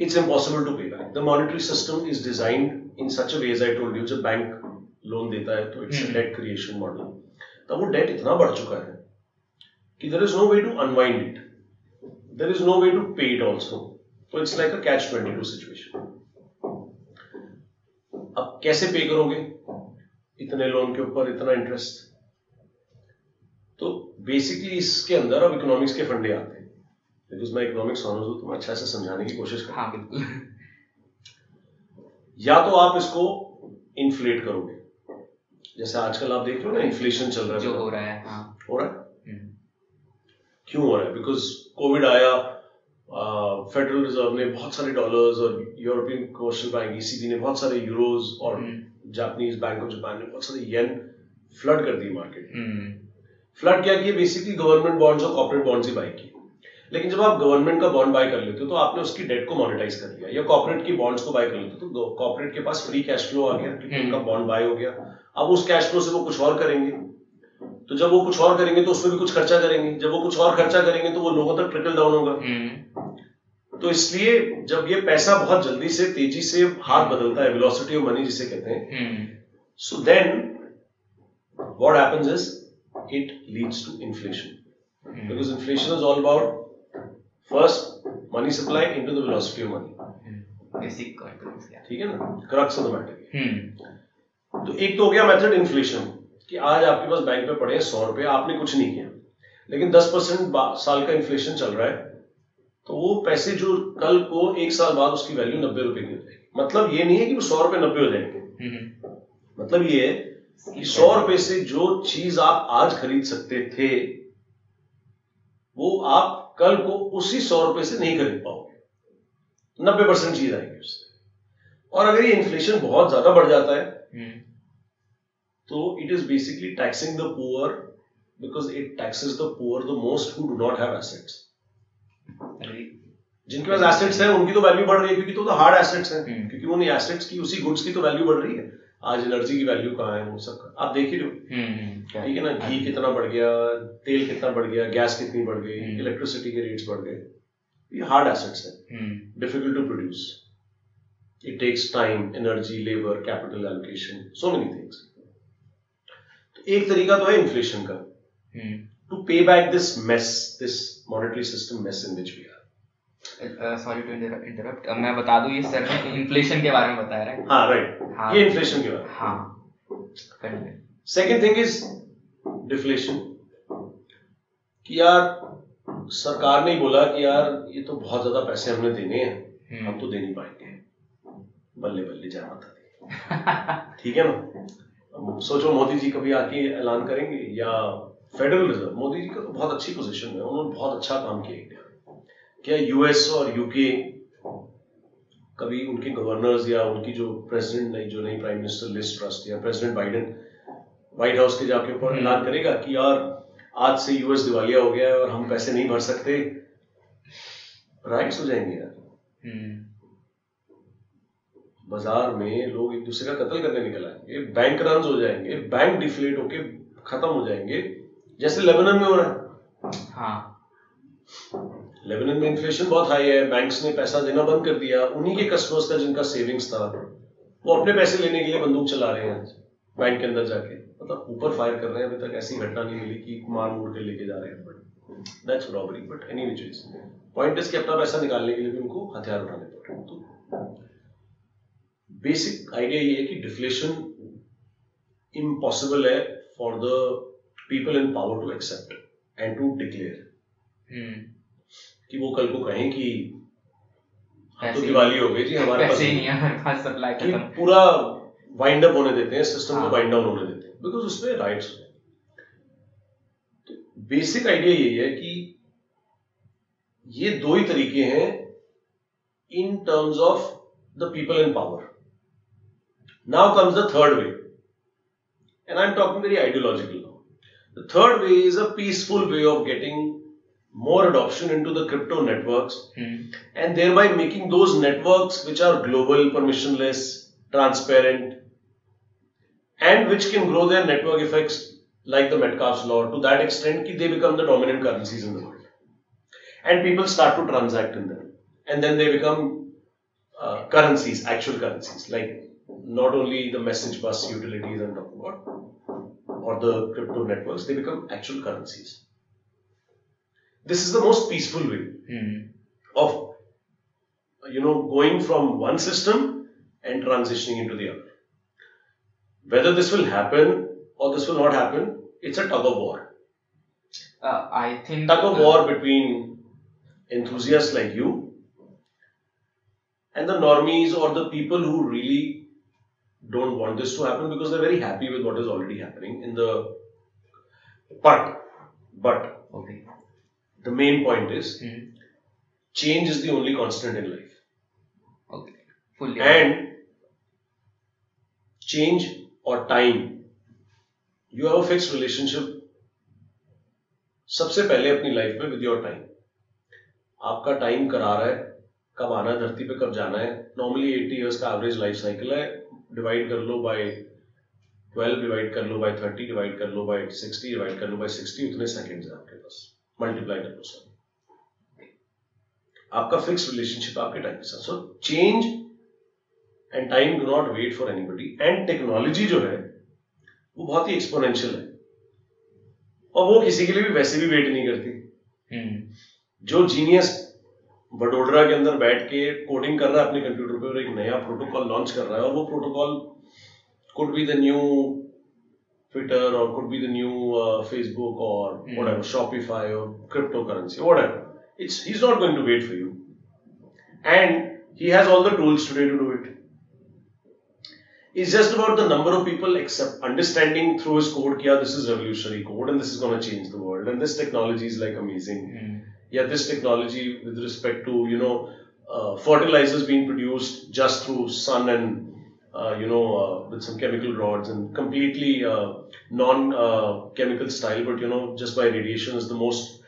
It's impossible to pay back. The monetary system is designed in such a way, as I told you, जब बैंक लोन देता है तो it's hmm. Debt creation model तब वो डेट इतना बढ़ चुका है कि there is no way to unwind it there is no way to pay it also तो it's like a catch twenty two situation अब कैसे पे करोगे? इतने लोन के ऊपर इतना इंटरेस्ट तो बेसिकली इसके अंदर अब इकोनॉमिक्स के फंडे आते हैं। बिकॉज़ मैं इकोनॉमिक्स ऑनर्स हूँ तो मैं अच्छा से समझाने की कोशिश कर हाँ बिल्कुल। या तो आप इसको इन्फ्लेट करोगे। जैसे आजकल आप देख रहे हो ना इन्फ्लेशन चल रहा है। जो हो रहा है हाँ। हो रहा है? हम्म, क्यों हो रहा है? बिकॉज़ कोविड आया फेडरल रिज़र्व ने बहुत सारे डॉलर्स और यूरोपियन कमर्शियल बैंक ईसीबी ने बहुत सारे यूरोज और जापानीज बैंक ऑफ़ जापान ने बहुत सारे येन फ्लड कर दी मार्केट हम्म, फ्लड क्या किया बेसिकली गवर्नमेंट बॉन्ड्स और कॉर्पोरेट बॉन्ड्स ही बाय किए। लेकिन जब आप गवर्नमेंट का बॉन्ड बाय कर लेते हो तो आपने उसकी डेट को मोनेटाइज कर लिया। या कॉर्पोरेट की बॉन्ड्स को बाय कर लेते हो तो कॉर्पोरेट के पास फ्री कैश फ्लो आ गया क्योंकि हम्म। उनका बॉन्ड बाय हो गया। अब उस कैश फ्लो से वो कुछ और करेंगे। तो जब वो कुछ और करेंगे तो उसमें भी कुछ खर्चा करेंगे। जब वो कुछ और खर्चा करेंगे तो वो लोगों तक ट्रिकल डाउन होगा। हम्म, तो इसलिए जब ये पैसा बहुत जल्दी से तेज़ी से हाथ बदलता है वेलोसिटी ऑफ़ मनी जिसे कहते हैं So then, what happens is it leads to inflation. Hmm, because inflation is all about first money supply into the velocity of money. Basic क्या ठीक है ना? क्रक्स ऑफ़ द मैटर तो एक तो हो गया मेथड इन्फ्लेशन कि आज आपके पास बैंक पे पड़े हैं सौ रुपए आपने कुछ नहीं किया। लेकिन दस परसेंट साल का इन्फ्लेशन चल रहा है तो वो पैसे जो कल को एक साल बाद उसकी वैल्यू नब्बे रुपए की हो जाएगी। मतलब ये नहीं है कि वो सौ रुपए नब्बे हो जाएँगे। हम्म, मतलब ये है कि सौ रुपए से जो चीज़ आप आज खरीद सकते थे वो आप कल को उसी सौ रुपए से नहीं खरीद पाओगे। नब्बे परसेंट चीज़ आएगी उससे। और अगर ये इन्फ्लेशन बहुत ज़्यादा बढ़ जाता है हम्म, तो it is basically taxing the poor because it taxes the poor the most who do not have assets जिनके पास एसेट्स हैं उनकी तो वैल्यू बढ़ रही है क्योंकि तो, तो हार्ड एसेट्स हैं। हम्म। क्योंकि उन एसेट्स की उसी गुड्स की तो वैल्यू बढ़ रही है। आज एनर्जी की वैल्यू कहाँ है वो सब आप देख ही रहे हो। हम्म, हम्म, ठीक है ना? घी कितना बढ़ गया तेल कितना बढ़ गया गैस कितनी बढ़ गई हम्म। इलेक्ट्रिसिटी के रेट्स बढ़ गए। ये हार्ड एसेट्स है। हम्म, difficult to produce it takes time energy labour capital allocation so many things तो एक तरीका तो है इन्फ्लेशन का। हम्म, to pay back this mess this monetary system mess in which we are sorry to interrupt मैं बता दूँ ये सर ने इन्फ्लेशन के बारे में बताया राइट हाँ राइट हाँ। ये इन्फ्लेशन के बारे में। हाँ. सेकेंड थिंग इज़ डिफ्लेशन कि यार सरकार ने बोला कि यार ये तो बहुत ज़्यादा पैसे हमने देने हैं। हम्म, हम तो दे नहीं पाएँगे। बल्ले बल्ले माता दी [LAUGHS] ठीक है ना? सोचो मोदी जी कभी आके ऐलान करेंगे? या फेडरल रिज़र्व मोदी जी का तो बहुत अच्छी पोजीशन है। उन्होंने बहुत अच्छा काम किया इंडिया क्या यूएस और यूके कभी उनके गवर्नर्स या उनकी जो प्रेसिडेंट नहीं जो नहीं प्राइम मिनिस्टर लिस्ट ट्रस्ट या प्रेसिडेंट बाइडेन व्हाइट हाउस के जाके ऊपर हम्म। ऐलान करेगा कि यार आज से यूएस दिवालिया हो गया है और हम पैसे नहीं भर सकते। राइट्स हो जाएँगे यार। हम्म, बाज़ार में लोग एक दूसरे का कत्ल करने निकल आएँगे बैंक रन हो जाएँगे बैंक डिफ्लेट होके खत्म हो जाएँगे जैसे लेबनन में हो रहा है। हाँ। लेबनान में इन्फ्लेशन बहुत हाई है बैंक्स ने पैसा देना बंद कर दिया, उन्हीं के कस्टमर्स का जिनका सेविंग्स था, वो अपने पैसे लेने के लिए बंदूक चला रहे हैं बैंक के अंदर जाके। मतलब ऊपर फायर कर रहे हैं, अभी तक ऐसी घटना नहीं मिली कि मार मूर के लेके जा रहे हैं but that's robbery but any which is point is कि अपना पैसा निकालने के लिए भी उनको हथियार उठाने पड़ रहे तो बेसिक आइडिया ये है कि डिफ्लेशन इम्पॉसिबल है for the people in power to accept and to declare कि वो कल को कहें कि हम तो दिवाली हो गई जी हमारे पास नहीं है। हमारे पास सप्लाई कि खत्म। पूरा वाइंड अप होने देते हैं सिस्टम हाँ। को वाइंड डाउन होने देते हैं। बिकॉज़ उसमें राइट्स तो बेसिक आइडिया यही है कि ये दो ही तरीके हैं in terms of the people in power now comes the third way and I am talking very ideological the third way is a peaceful way of getting more adoption into the crypto networks hmm. and thereby making those networks which are global, permissionless, transparent, and which can grow their network effects like the Metcalfe's law to that extent that they become the dominant currencies in the world. And people start to transact in them. And then they become uh, currencies, actual currencies, like not only the message bus utilities I'm talking about or the crypto networks, they become actual currencies. This is the most peaceful way mm. of you know going from one system and transitioning into the other. Whether this will happen or this will not happen, it's a tug of war. Uh, I think tug of war between enthusiasts like you and the normies or the people who really don't want this to happen because they're very happy with what is already happening in the but but okay the main point is hmm change is the only constant in life. Okay. Fully and change or time. You have a fixed relationship सबसे पहले अपनी लाइफ में विद योर टाइम आपका टाइम करा रहा है कब आना है धरती पे कब जाना है। नॉर्मली 80 इयर्स का एवरेज लाइफ साइकिल है। डिवाइड कर लो बाय 12 डिवाइड कर लो बाय 30 डिवाइड कर लो बाय 60 डिवाइड कर लो बाय 60 उतने सेकंड्स है आपके पास। मल्टीप्लाई कर लो आपका फिक्स रिलेशनशिप आपके टाइम के साथ। So change and time do not wait for anybody and technology जो है वो बहुत ही एक्सपोनेंशियल है। और वो किसी के लिए भी वैसे भी वेट नहीं करती। हम्म। जो जीनियस वडोदरा के अंदर बैठ के कोडिंग कर रहा है अपने कंप्यूटर पे और एक नया प्रोटोकॉल लॉन्च कर रहा है और वो protocol could be the new Twitter or could be the new uh, Facebook or mm. whatever, Shopify or cryptocurrency, whatever. It's he's not going to wait for you, and he has all the tools today to do it. It's just about the number of people accept understanding through his code. Yeah, this is revolutionary code, and this is going to change the world, and this technology is like amazing. Mm. Yeah, this technology with respect to you know uh, fertilizers being produced just through sun and you know uh, with some chemical rods and completely uh, non-chemical style, but you know just by radiation is the most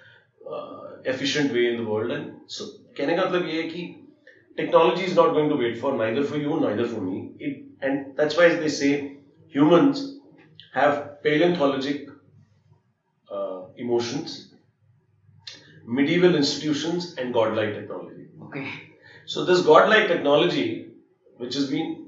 uh, efficient way in the world. And so कहने का मतलब ये है कि technology is not going to wait for neither for you neither for me. It and that's why they say humans have paleontologic uh, emotions medieval institutions and godlike technology. okay So this godlike technology, which has been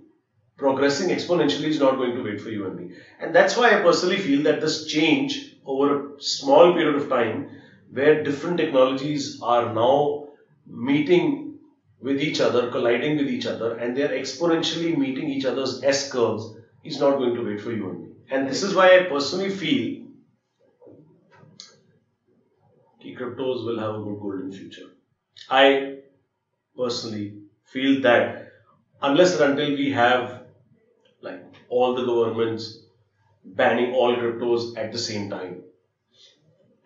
progressing exponentially, is not going to wait for you and me. And that's why I personally feel that this change over a small period of time, where different technologies are now meeting with each other, colliding with each other, and they're exponentially meeting each other's S curves, is not going to wait for you and me. And this is why I personally feel cryptos will have a good golden future. I personally feel that unless and until we have like all the governments banning all cryptos at the same time,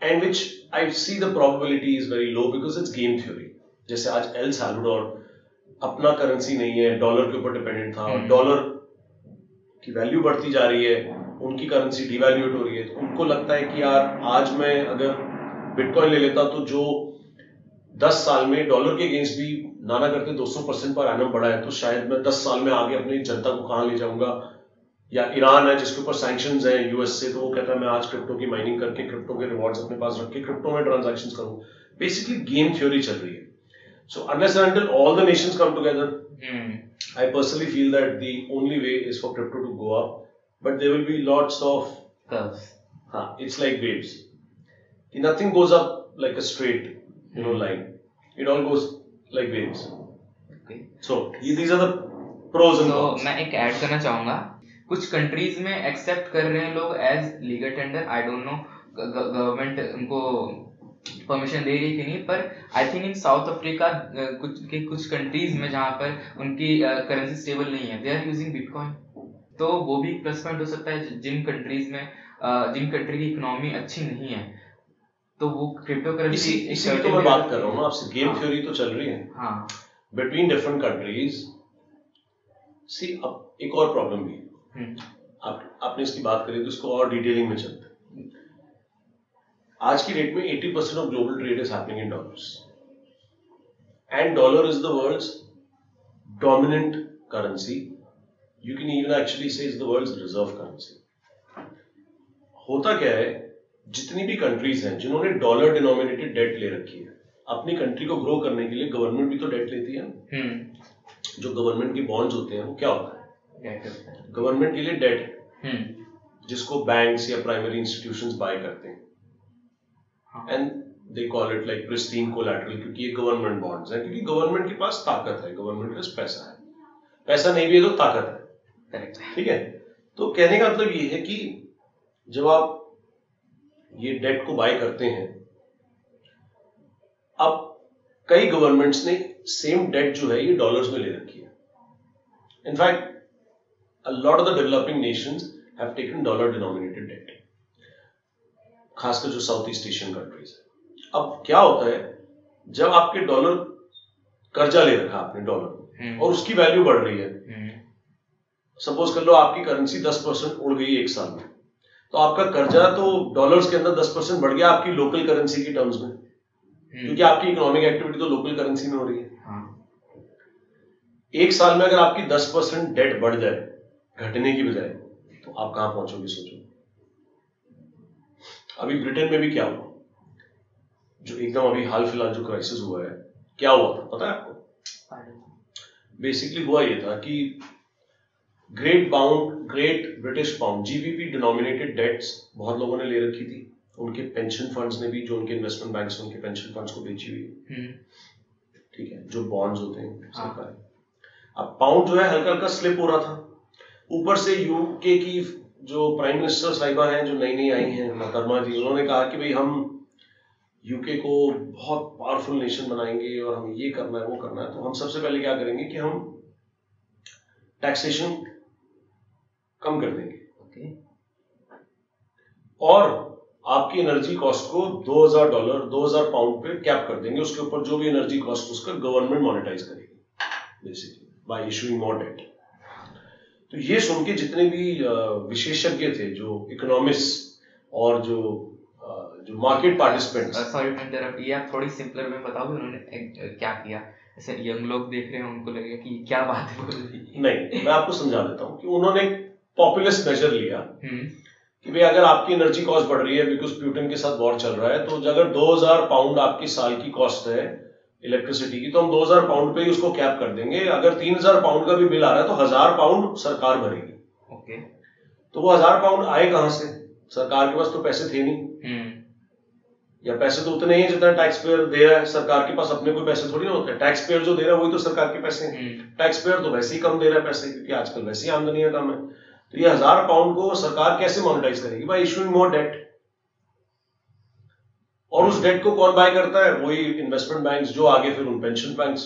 and which I see the probability is very low because it's game theory. जैसे आज एल सैल्वाडोर अपना करेंसी नहीं है डॉलर के ऊपर डिपेंडेंट था हम्म। डॉलर की वैल्यू बढ़ती जा रही है उनकी करेंसी डिवैल्यूएट हो रही है तो उनको लगता है कि यार आज मैं अगर बिटकॉइन ले लेता तो जो 10 साल में डॉलर के अगेंस्ट भी नारा करते 200 परसेंट पर एनम बढ़ा है तो शायद मैं 10 साल में आगे अपनी जनता को कहा ले जाऊँगा? या ईरान है जिसके ऊपर सैक्शन है यूएस से तो वो कहता है मैं आज क्रिप्टो की माइनिंग करके क्रिप्टो के रिवॉर्ड अपने पास रख क्रिप्टो में ट्रांजेक्शन करूँ. बेसिकली गेम थ्योरी चल रही है। So unless all the nations come together I personally feel that the only way is for crypto to go up but there will be lots of हाँ इट्स लाइक वेव्स कि nothing goes up like a straight you know line it all goes like waves. okay. So these are the pros and cons. मैं एक ऐड करना चाहूँगा। कुछ कंट्रीज़ में एक्सेप्ट कर रहे हैं लोग as legal tender I don't know government उनको परमिशन दे रही कि नहीं पर I think in South Africa कुछ के कुछ कंट्रीज़ में जहाँ पर उनकी करेंसी uh, स्टेबल नहीं है। दे आर यूजिंग बिटकॉइन तो वो भी प्लस पॉइंट हो सकता है जिन कंट्रीज़ में अ, जिन कंट्री की इकोनॉमी अच्छी नहीं है। तो वो क्रिप्टो करेंसी इसी की तो मैं बात कर रहा हूँ ना आपसे गेम हाँ। थ्योरी तो चल रही है। हाँ। बिटवीन डिफरेंट कंट्रीज़ सी अब एक और प्रॉब्लम भी है। हम्म, आप आपने इसकी बात करी तो इसको और डिटेलिंग में चलते हैं। आज की डेट में 80% percent of global trade is happening in dollars and dollar is the world's dominant currency you can even actually say is the world's reserve currency होता क्या है? जितनी भी कंट्रीज़ हैं जिन्होंने डॉलर डिनोमिनेटेड डेट ले रखी है अपनी कंट्री को ग्रो करने के लिए गवर्नमेंट भी तो डेट लेती है हम्म। जो गवर्नमेंट की बॉन्ड्स होते हैं वो क्या होता है? गवर्नमेंट के लिए डेट हम्म। जिसको बैंक्स या प्राइमरी इंस्टीट्यूशंस बाय करते हैं। हाँ। And they call it like pristine collateral क्योंकि ये गवर्नमेंट बॉन्ड्स हैं। क्योंकि गवर्नमेंट के पास ताकत है गवर्नमेंट के पास पैसा है। पैसा नहीं भी है तो ताकत है। ठीक है? तो कहने का मतलब ये है कि जब आप ये डेट को बाय करते हैं। अब कई गवर्नमेंट्स ने सेम डेट जो है ये डॉलर्स में ले रखी है। In fact a lot of the developing nations have taken dollar denominated debt खासकर जो साउथ ईस्ट एशियन कंट्रीज़ है। अब क्या होता है जब आपके डॉलर कर्जा ले रखा आपने डॉलर हम्म। और उसकी वैल्यू बढ़ रही है हम्म। सपोज़ कर लो आपकी करेंसी 10 परसेंट उड़ गई एक साल में। तो आपका कर्जा तो डॉलर्स के अंदर 10 परसेंट बढ़ गया आपकी लोकल करेंसी की टर्म्स में। हम्म। क्योंकि आपकी इकोनॉमिक एक्टिविटी तो लोकल करेंसी में हो रही है। हाँ। एक साल में अगर आपकी 10 परसेंट डेट बढ़ जाए घटने की बजाय तो आप कहाँ पहुंचोगे सोचो। अभी ब्रिटेन में भी क्या हुआ? जो एकदम अभी हाल फ़िलहाल जो क्राइसिस हुआ है क्या हुआ था? पता है आपको? बेसिकली हुआ ये था कि great bound great British pound GBP denominated debts बहुत लोगों ने ले रखी थी। उनके पेंशन फंड्स ने भी जो उनके इन्वेस्टमेंट बैंक उनके पेंशन फंड्स को बेची हुई। हम्म। ठीक है जो बॉन्ड्स होते हैं हाँ। सरकारी अब पाउंड जो है हल्का हल्का स्लिप हो रहा था। ऊपर से यूके की जो प्राइम मिनिस्टर साहिबा हैं जो नई नई आई हैं मोहतरमा जी उन्होंने कहा कि भाई हम यूके को बहुत पावरफुल नेशन बनाएँगे और हम ये करना है वो करना है। तो हम सबसे पहले क्या करेंगे कि हम टैक्सेशन कम कर देंगे। ओके। और आपकी एनर्जी कॉस्ट को 2000 डॉलर 2000 पाउंड पे कैप कर देंगे। उसके ऊपर जो भी एनर्जी कॉस्ट उसका गवर्नमेंट मोनेटाइज करेगी basically by issuing more debt तो ये सुन के जितने भी विशेषज्ञ थे जो इकोनॉमिस्ट और जो जो market participants sorry to interrupt ये आप थोड़ी सिंपलर में बताओगे उन्होंने क्या किया। ऐसे यंग लोग देख रहे हैं उनको लगेगा कि क्या बात है। नहीं मैं आपको समझा देता हूँ कि उन्होंने पॉपुलिस्ट मेजर लिया हम्म। कि भाई अगर आपकी एनर्जी कॉस्ट बढ़ रही है बिकॉज़ प्यूटन के साथ वॉर चल रहा है तो अगर 2000 पाउंड आपकी साल की कॉस्ट है इलेक्ट्रिसिटी की तो हम 2000 पाउंड पे ही उसको कैप कर देंगे। अगर 3000 पाउंड का भी बिल आ रहा है तो हज़ार पाउंड सरकार भरेगी। ओके तो वो हज़ार पाउंड आए कहाँ से? सरकार के पास तो पैसे थे नहीं। हम्म। या पैसे तो उतने ही जितना टैक्स पेयर दे रहा है। सरकार के पास अपने कोई पैसे थोड़ी ना होते। हैं टैक्स पेयर जो दे रहा है वही तो सरकार के पैसे हैं। हम्म। टैक्स पेयर तो वैसे ही कम दे रहा है पैसे क्योंकि आजकल वैसे ही आमदनी का कम है। तो ये हज़ार पाउंड को सरकार कैसे मोनिटाइज करेगी? बाय इशूइंग मोर डेट और उस डेट को कौन बाय करता है? वही इन्वेस्टमेंट बैंक्स जो आगे फिर उन पेंशन बैंक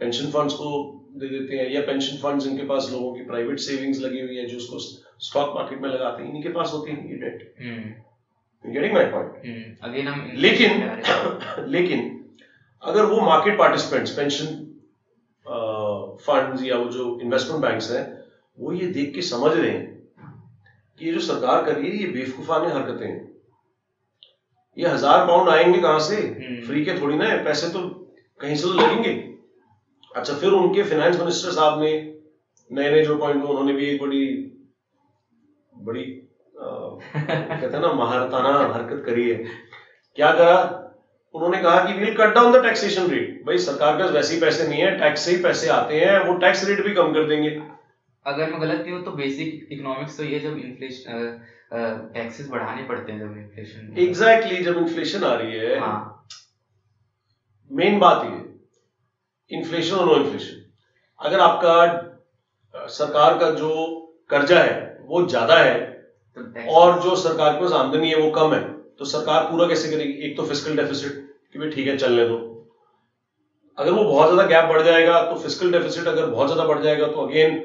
पेंशन फंड्स को दे देते हैं या पेंशन फंड्स इनके पास लोगों की प्राइवेट सेविंग्स लगी हुई है जो उसको स्टॉक मार्केट में लगाते हैं इनके पास होती है ये debt getting my point again हम लेकिन [COUGHS] लेकिन अगर वो मार्केट पार्टिसिपेंट्स पेंशन फंड्स या वो जो इन्वेस्टमेंट बैंक्स हैं वो ये देख के समझ रहे हैं कि ये जो सरकार कर रही है ये बेवकूफाने हरकतें हैं। ये हज़ार पाउंड आएँगे कहाँ से? हम्म। फ्री के थोड़ी ना है पैसे तो कहीं से तो लगेंगे। अच्छा फिर उनके फाइनेंस मिनिस्टर साहब ने नए नए जो पॉइंट उन्होंने भी एक बड़ी बड़ी कहते हैं ना महारताना हरकत करी है। क्या करा? उन्होंने कहा कि we'll cut down the taxation rate भाई सरकार के पास वैसे ही पैसे नहीं है टैक्स से ही पैसे आते हैं वो टैक्स रेट भी कम कर देंगे। अगर मैं गलत नहीं हूँ तो बेसिक इकोनॉमिक्स तो ये जब इन्फ्लेशन टैक्सेस बढ़ाने पड़ते हैं जब इन्फ्लेशन एग्जैक्टली exactly, जब इन्फ्लेशन आ रही है हाँ। मेन बात ये इन्फ्लेशन और नो इन्फ्लेशन अगर आपका सरकार का जो कर्जा है वो ज़्यादा है तो और जो सरकार के पास आमदनी है वो कम है तो सरकार पूरा कैसे करेगी? एक तो फ़िज़िकल डेफिसिट कि भाई ठीक है चलने दो। अगर वो बहुत ज़्यादा गैप बढ़ जाएगा तो फ़िज़िकल डेफिसिट अगर बहुत ज़्यादा बढ़ जाएगा तो अगेन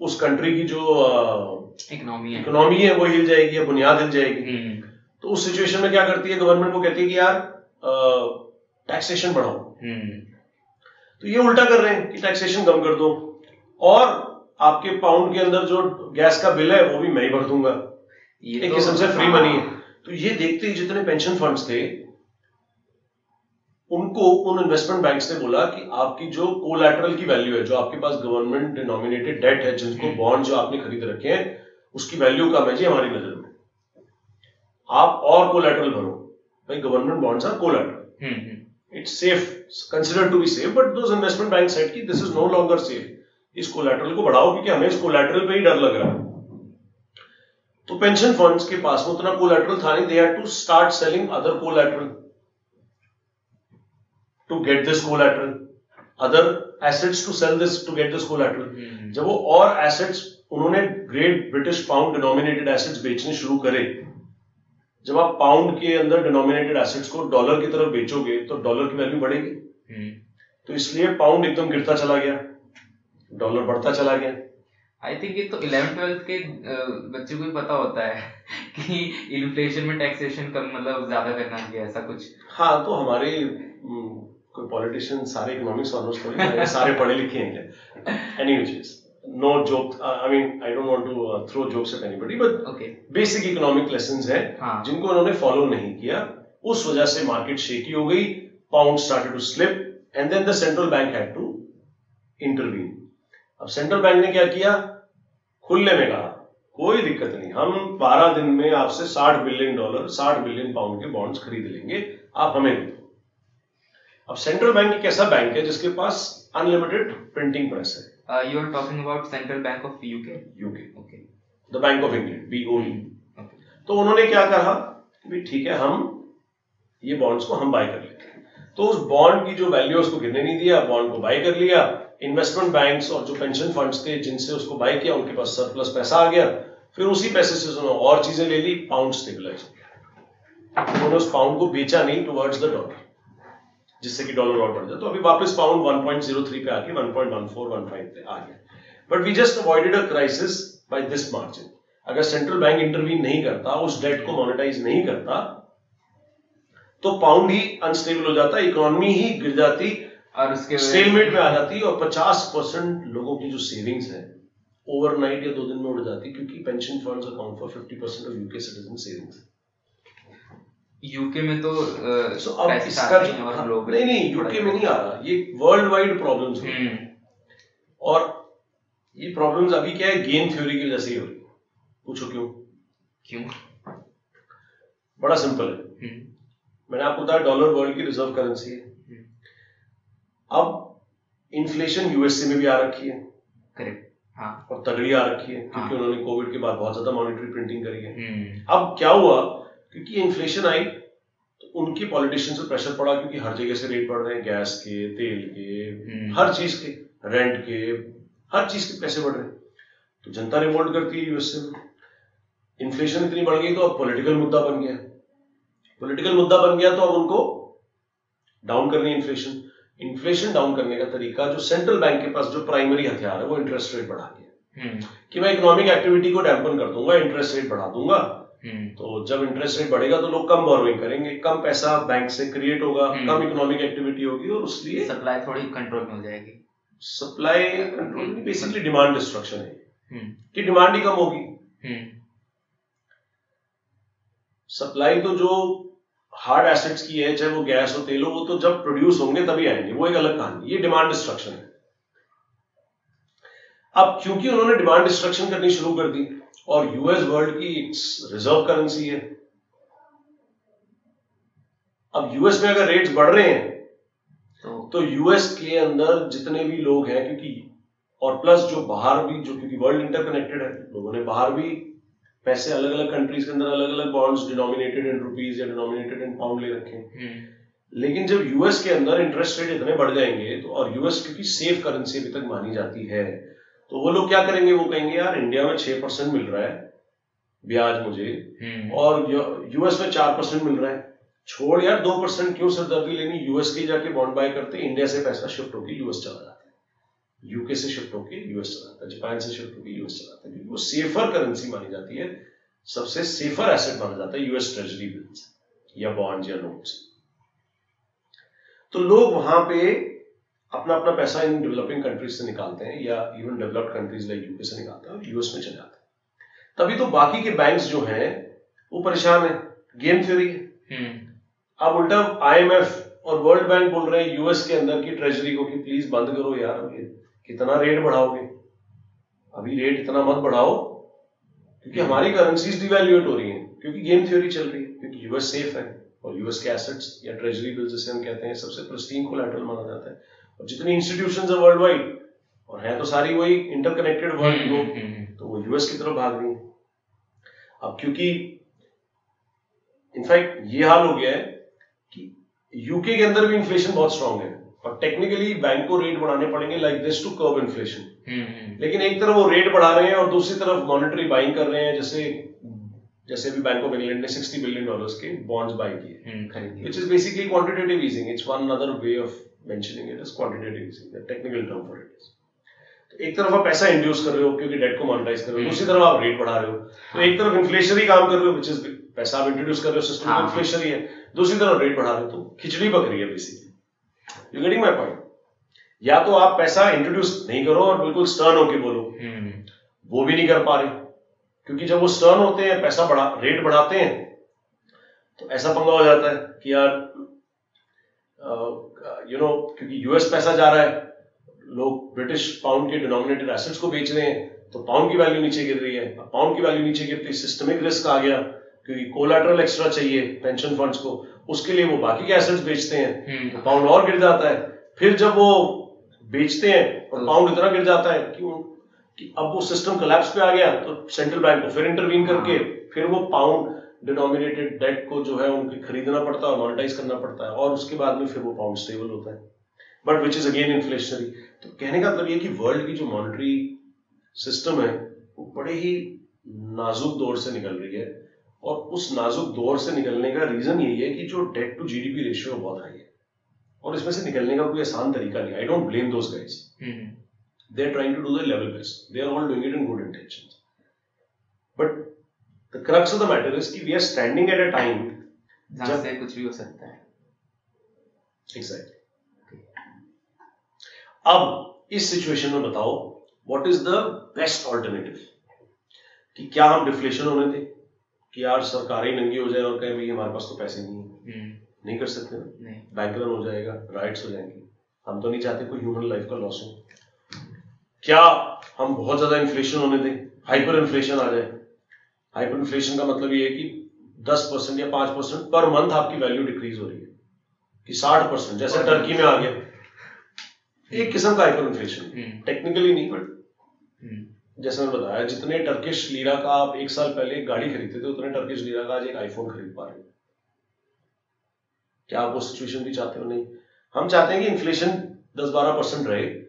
उस कंट्री की जो इकोनॉमी है। इकोनॉमी है वो हिल जाएगी या बुनियाद हिल जाएगी। हम्म, तो उस सिचुएशन में क्या करती है गवर्नमेंट वो कहती है कि यार टैक्सेशन बढ़ाओ। हम्म, तो ये उल्टा कर रहे हैं कि टैक्सेशन कम कर दो। और आपके पाउंड के अंदर जो गैस का बिल है वो भी मैं ही भर दूँगा। ये एक तो- किस्म से फ्री हाँ, मनी है। तो ये देखते ही जितने पेंशन फंड्स थे उनको उन इन्वेस्टमेंट बैंक ने बोला कि आपकी जो कोलैटरल की वैल्यू है जो आपके पास गवर्नमेंट डिनोमिनेटेड डेट है जिनको हम्म। बॉन्ड जो आपने खरीद रखे हैं उसकी वैल्यू कम है। जी हमारी नज़र में। आप और कोलैटरल भरो। भाई government bonds are collateral hmm, hmm, it's safe considered to be safe but those investment banks said कि this is no longer safe इस कोलैटरल को बढ़ाओ क्योंकि हमें इस कोलैटरल पे ही डर लग रहा है। तो पेंशन फंड्स के पास में उतना कोलैटरल था नहीं। They had to start selling other collateral to get this collateral other assets to sell this to get this collateral hmm, जब वो और एसेट्स उन्होंने great British pound denominated assets बेचने शुरू करे जब आप पाउंड के अंदर डिनोमिनेटेड एसेट्स को डॉलर की तरफ़ बेचोगे तो डॉलर की वैल्यू बढ़ेगी। हम्म। तो इसलिए पाउंड एकदम गिरता चला गया। डॉलर बढ़ता चला गया। आई थिंक ये तो इलेवन ट्वेल्थ के बच्चे को ही पता होता है [LAUGHS] कि इन्फ्लेशन में टैक्सेशन कम मतलब ज़्यादा करना चाहिए ऐसा कुछ। हाँ तो हमारे हम्म, कोई पॉलिटिशियन सारे इकोनॉमिक्स ऑनर्स थोड़ी हैं, सारे पढ़े लिखे हैं क्या? Any no joke I mean I don't want to throw jokes at anybody but basic economic lessons हैं हाँ. जिनको उन्होंने फॉलो नहीं किया उस वजह से मार्केट शेकी हो गई pound started to slip and then the central bank had to intervene अब सेंट्रल बैंक ने क्या किया? खुले में कहा कोई दिक्कत नहीं हम 12 दिन में आपसे 60 बिलियन डॉलर 60 बिलियन पाउंड के बॉन्ड्स खरीद लेंगे आप हमें दो। अब सेंट्रल बैंक एक ऐसा बैंक है जिसके पास अनलिमिटेड प्रिंटिंग प्रेस है। You are talking about central bank of UK UK okay the Bank of England BOE तो उन्होंने क्या कहा? भाई ठीक है हम ये बॉन्ड्स को हम बाय कर लेते हैं. तो उस बॉन्ड की जो वैल्यू उसको गिरने नहीं दिया बॉन्ड को बाय कर लिया। इन्वेस्टमेंट बैंक्स और जो पेंशन फंड्स थे जिनसे उसको बाय किया उनके पास सरप्लस पैसा आ गया। फिर उसी पैसे से उन्होंने और चीज़ें ले ली पाउंड स्टेबलाइज उन्होंने उस पाउंड को बेचा नहीं टुवर्ड्स द डॉलर जिससे कि डॉलर और बढ़ जाए। तो अभी वापस पाउंड 1.03 पे आके 1.1415 पे आ गया। But we just avoided a crisis by this margin अगर सेंट्रल बैंक इंटरवीन नहीं करता उस डेट को मोनेटाइज नहीं करता तो पाउंड ही अनस्टेबल हो जाता इकोनॉमी ही गिर जाती और उसके वजह स्टेलमेट में आ जाती और 50 परसेंट लोगों की जो सेविंग्स है ओवरनाइट या दो दिन में उड़ जाती क्योंकि pension funds account for 50 percent of UK citizen savings UK में तो सो अब इसका और हाँ, लोग नहीं नहीं यूके में नहीं आ रहा। ये वर्ल्ड वाइड प्रॉब्लम्स हैं। हम्म, और ये प्रॉब्लम्स अभी क्या है? गेम थ्योरी की वजह से ही हो रही है। पूछो क्यों? क्यों? बड़ा सिंपल है। हम्म, मैंने आपको बताया डॉलर वर्ल्ड की रिज़र्व करेंसी है। अब इन्फ्लेशन यूएसए में भी आ रखी है। करेक्ट हाँ। और तगड़ी आ रखी है क्योंकि हाँ। उन्होंने कोविड के बाद बहुत ज़्यादा मॉनिटरी प्रिंटिंग करी है। हम्म, अब क्या हुआ? क्योंकि इन्फ्लेशन आई तो उनके पॉलिटिशियन से प्रेशर पड़ा क्योंकि हर जगह से रेट बढ़ रहे हैं गैस के तेल के हम्म, हर चीज़ के रेंट के हर चीज़ के पैसे बढ़ रहे हैं। तो जनता रिवोल्ट करती है यूएसए में इन्फ्लेशन इतनी बढ़ गई तो अब पॉलिटिकल मुद्दा बन गया। पॉलिटिकल मुद्दा बन गया तो अब उनको डाउन करनी इन्फ्लेशन इन्फ्लेशन डाउन करने का तरीका जो सेंट्रल बैंक के पास जो प्राइमरी हथियार है वो इंटरेस्ट रेट बढ़ा दिया हम्म, कि मैं इकोनॉमिक एक्टिविटी को डैम्पन कर दूँगा इंटरेस्ट रेट बढ़ा दूँगा। तो जब इंटरेस्ट रेट बढ़ेगा तो लोग कम बोरोइंग करेंगे कम पैसा बैंक से क्रिएट होगा हम्म। कम इकोनॉमिक एक्टिविटी होगी और उसलिए सप्लाई थोड़ी कंट्रोल में हो जाएगी supply control basically demand destruction है। हम्म, कि डिमांड ही कम होगी। हम्म, सप्लाई तो जो हार्ड एसेट्स की है चाहे वो गैस हो तेल हो वो तो जब प्रोड्यूस होंगे तभी आएँगे। वो एक अलग कहानी ये डिमांड डिस्ट्रक्शन है। अब क्योंकि उन्होंने डिमांड डिस्ट्रक्शन करनी शुरू कर दी और यूएस वर्ल्ड की रिज़र्व करेंसी है। अब यूएस में अगर रेट्स बढ़ रहे हैं तो तो यूएस के अंदर जितने भी लोग हैं क्योंकि और प्लस जो बाहर भी जो क्योंकि वर्ल्ड इंटरकनेक्टेड है लोगों ने बाहर भी पैसे अलग अलग कंट्रीज़ के अंदर अलग अलग बॉन्ड्स डिनोमिनेटेड इन रुपीज़ या डिनोमिनेटेड इन पाउंड ले रखे हैं। हम्म, लेकिन जब यूएस के अंदर इंटरेस्ट रेट इतने बढ़ जाएँगे तो और यूएस क्योंकि सेफ़ करेंसी अभी तक मानी जाती है तो वो लोग क्या करेंगे? वो कहेंगे यार इंडिया में छह परसेंट मिल रहा है ब्याज मुझे हम्म, और यूएस में चार परसेंट मिल रहा है। छोड़ यार दो परसेंट क्यों सिरदर्दी लेनी? यूएस के जाके बॉन्ड बाय करते इंडिया से पैसा शिफ्ट होकर यूएस चला जाता है। यूके से शिफ्ट होकर यूएस चला जाता है जापान से शिफ्ट होकर यूएस चला जाता है। वो सेफर करेंसी मानी जाती है सबसे सेफर एसेट माना जाता है यूएस ट्रेजरी बिल्स या बॉन्ड या नोट्स तो लोग वहाँ पे अपना अपना पैसा इन डेवलपिंग कंट्रीज़ से निकालते हैं या even developed countries like UK से निकालते हैं यूएस में चले जाते हैं। तभी तो बाकी के बैंक्स जो हैं वो परेशान है। गेम थ्योरी है। हम्म, अब उल्टा आईएमएफ और वर्ल्ड बैंक बोल रहे हैं यूएस के अंदर की ट्रेजरी को कि प्लीज़ बंद करो यार कितना रेट बढ़ाओगे? अभी रेट इतना मत बढ़ाओ क्योंकि हमारी करेंसीज डिवेल्यूएट हो रही है क्योंकि गेम थ्योरी चल रही है क्योंकि यूएस सेफ़ है और यूएस के एसेट्स या ट्रेजरी बिल जिसे हम कहते हैं सबसे प्रिस्टीन कोलैटरल माना जाता है। और जितनी इंस्टीट्यूशन है वर्ल्ड वाइड और है तो सारी वही इंटरकनेक्टेड वर्ल्ड हम्म, तो वो यूएस की तरफ़ भाग रही है। अब क्योंकि इनफैक्ट ये हाल हो गया है कि यूके के अंदर भी इन्फ्लेशन बहुत स्ट्रांग है और टेक्निकली बैंक को रेट बढ़ाने पड़ेंगे like this to curve inflation लेकिन एक तरफ़ वो रेट बढ़ा रहे हैं और दूसरी तरफ़ मॉनेटरी बाइंग कर रहे हैं जैसे जैसे अभी बैंक ऑफ़ इंग्लैंड ने 60 बिलियन डॉलर्स के बॉन्ड्स बाय किए। which is basically quantitative easing. It's one other way of mentioning it as quantitative easing, the technical term for it is. तो एक तरफ़ आप पैसा इंड्यूस कर रहे हो क्योंकि डेट को मोनेटाइज कर रहे हो दूसरी तरफ़ आप रेट बढ़ा रहे हो। तो एक तरफ़ इन्फ्लेशनरी काम कर रहे हो विच इज़ पैसा आप इंट्रोड्यूस कर रहे हो सिस्टम हाँ। इन्फ्लेशनरी है। दूसरी तरफ़ रेट बढ़ा रहे हो तो खिचड़ी पक रही है basically you getting my point या तो आप पैसा इंट्रोड्यूस नहीं करो और बिल्कुल स्टर्न होके बोलो। हम्म, वो भी नहीं कर पा रहे। क्योंकि जब वो स्टर्न होते हैं पैसा बढ़ा रेट बढ़ाते हैं तो ऐसा पंगा हो जाता है कि यार यू नो क्योंकि यूएस पैसा जा रहा है लोग ब्रिटिश पाउंड के डिनोमिनेटेड एसेट्स को बेच रहे हैं तो पाउंड की वैल्यू नीचे गिर रही है। पाउंड की वैल्यू नीचे गिरती सिस्टमिक रिस्क आ गया क्योंकि कोलैटरल एक्स्ट्रा चाहिए पेंशन फंड्स को उसके लिए वो बाकी के एसेट्स बेचते हैं। हम्म, तो पाउंड और गिर जाता है। फिर जब वो बेचते हैं और पाउंड इतना गिर जाता है कि, कि अब वो सिस्टम कोलैप्स पे आ गया तो सेंट्रल बैंक को फिर इंटरवीन करके हाँ। फिर वो पाउंड डिनोमिनेटेड डेट को जो है उनके खरीदना पड़ता है और मोनेटाइज करना पड़ता है और उसके बाद में फिर वो पाउंड स्टेबल होता है। But which is again inflationary तो कहने का मतलब ये कि वर्ल्ड की जो मॉनेटरी सिस्टम है वो बड़े ही नाजुक दौर से निकल रही है और उस नाजुक दौर से निकलने का रीजन यही है कि जो डेट टू जीडीपी रेशियो बहुत हाई है। और इसमें से निकलने का कोई आसान तरीका नहीं I don't blame those guys are trying to do their level best. They are all doing it in good intentions. But the crux of the matter is कि we are standing at a time जहाँ से कुछ भी हो सकता है। Exactly. अब इस सिचुएशन में बताओ what is the best alternative कि क्या हम डिफ्लेशन होने दें कि यार सरकारें नंगी हो जाए और कहें भाई हमारे पास तो पैसे नहीं है। हम्म, नहीं कर सकते ना? बैंक रन हो जाएगा राइट्स हो जाएँगे। हम तो नहीं चाहते कोई ह्यूमन लाइफ का लॉस हो। क्या हम बहुत ज़्यादा इन्फ्लेशन होने दें हाइपर इन्फ्लेशन आ जाए। हाइपर इन्फ्लेशन का मतलब ये है कि 10 परसेंट या 5 परसेंट पर मंथ आपकी वैल्यू डिक्रीज हो रही है। कि 60 परसेंट जैसे टर्की में आ गया। एक किस्म का हाइपर इन्फ्लेशन टेक्निकली नहीं बट हम्म, जैसे मैंने बताया जितने टर्किश लीरा का आप एक साल पहले एक गाड़ी खरीदते थे उतने टर्किश लीरा का आज एक आईफोन खरीद पा रहे हो। क्या आप वो सिचुएशन भी चाहते हो? नहीं। हम चाहते हैं कि इन्फ्लेशन 10-12 परसेंट रहे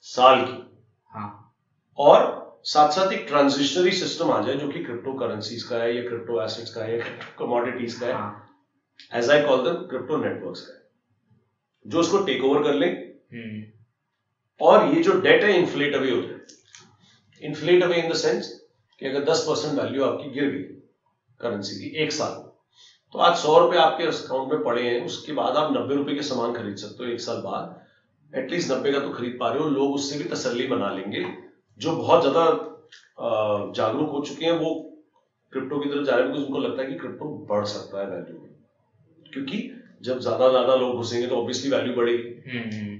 साल की। हाँ। और साथ साथ एक ट्रांजिशनरी सिस्टम आ जाए जो कि क्रिप्टो करेंसीज का है या क्रिप्टो एसेट्स का है या कमोडिटीज का है as I call them crypto networks का है। जो उसको टेक ओवर कर ले। हम्म, और ये जो डेट है इन्फ्लेट अवे हो। जाए inflate away in the sense कि अगर 10 परसेंट वैल्यू आपकी गिर गई करेंसी की एक साल तो आज सौ रुपए आपके अकाउंट में पड़े हैं उसके बाद आप नब्बे रुपए के सामान खरीद सकते हो एक साल बाद। एटलीस्ट नब्बे का तो खरीद पा रहे हो लोग उससे भी तसल्ली बना लेंगे। जो बहुत ज़्यादा जागरूक हो चुके हैं वो क्रिप्टो की तरफ़ जा रहे हैं बिकॉज़ उनको लगता है कि क्रिप्टो बढ़ सकता है वैल्यू में। क्योंकि जब ज़्यादा ज़्यादा लोग घुसेंगे तो ऑब्वियसली वैल्यू बढ़ेगी। हम्म, हम्म,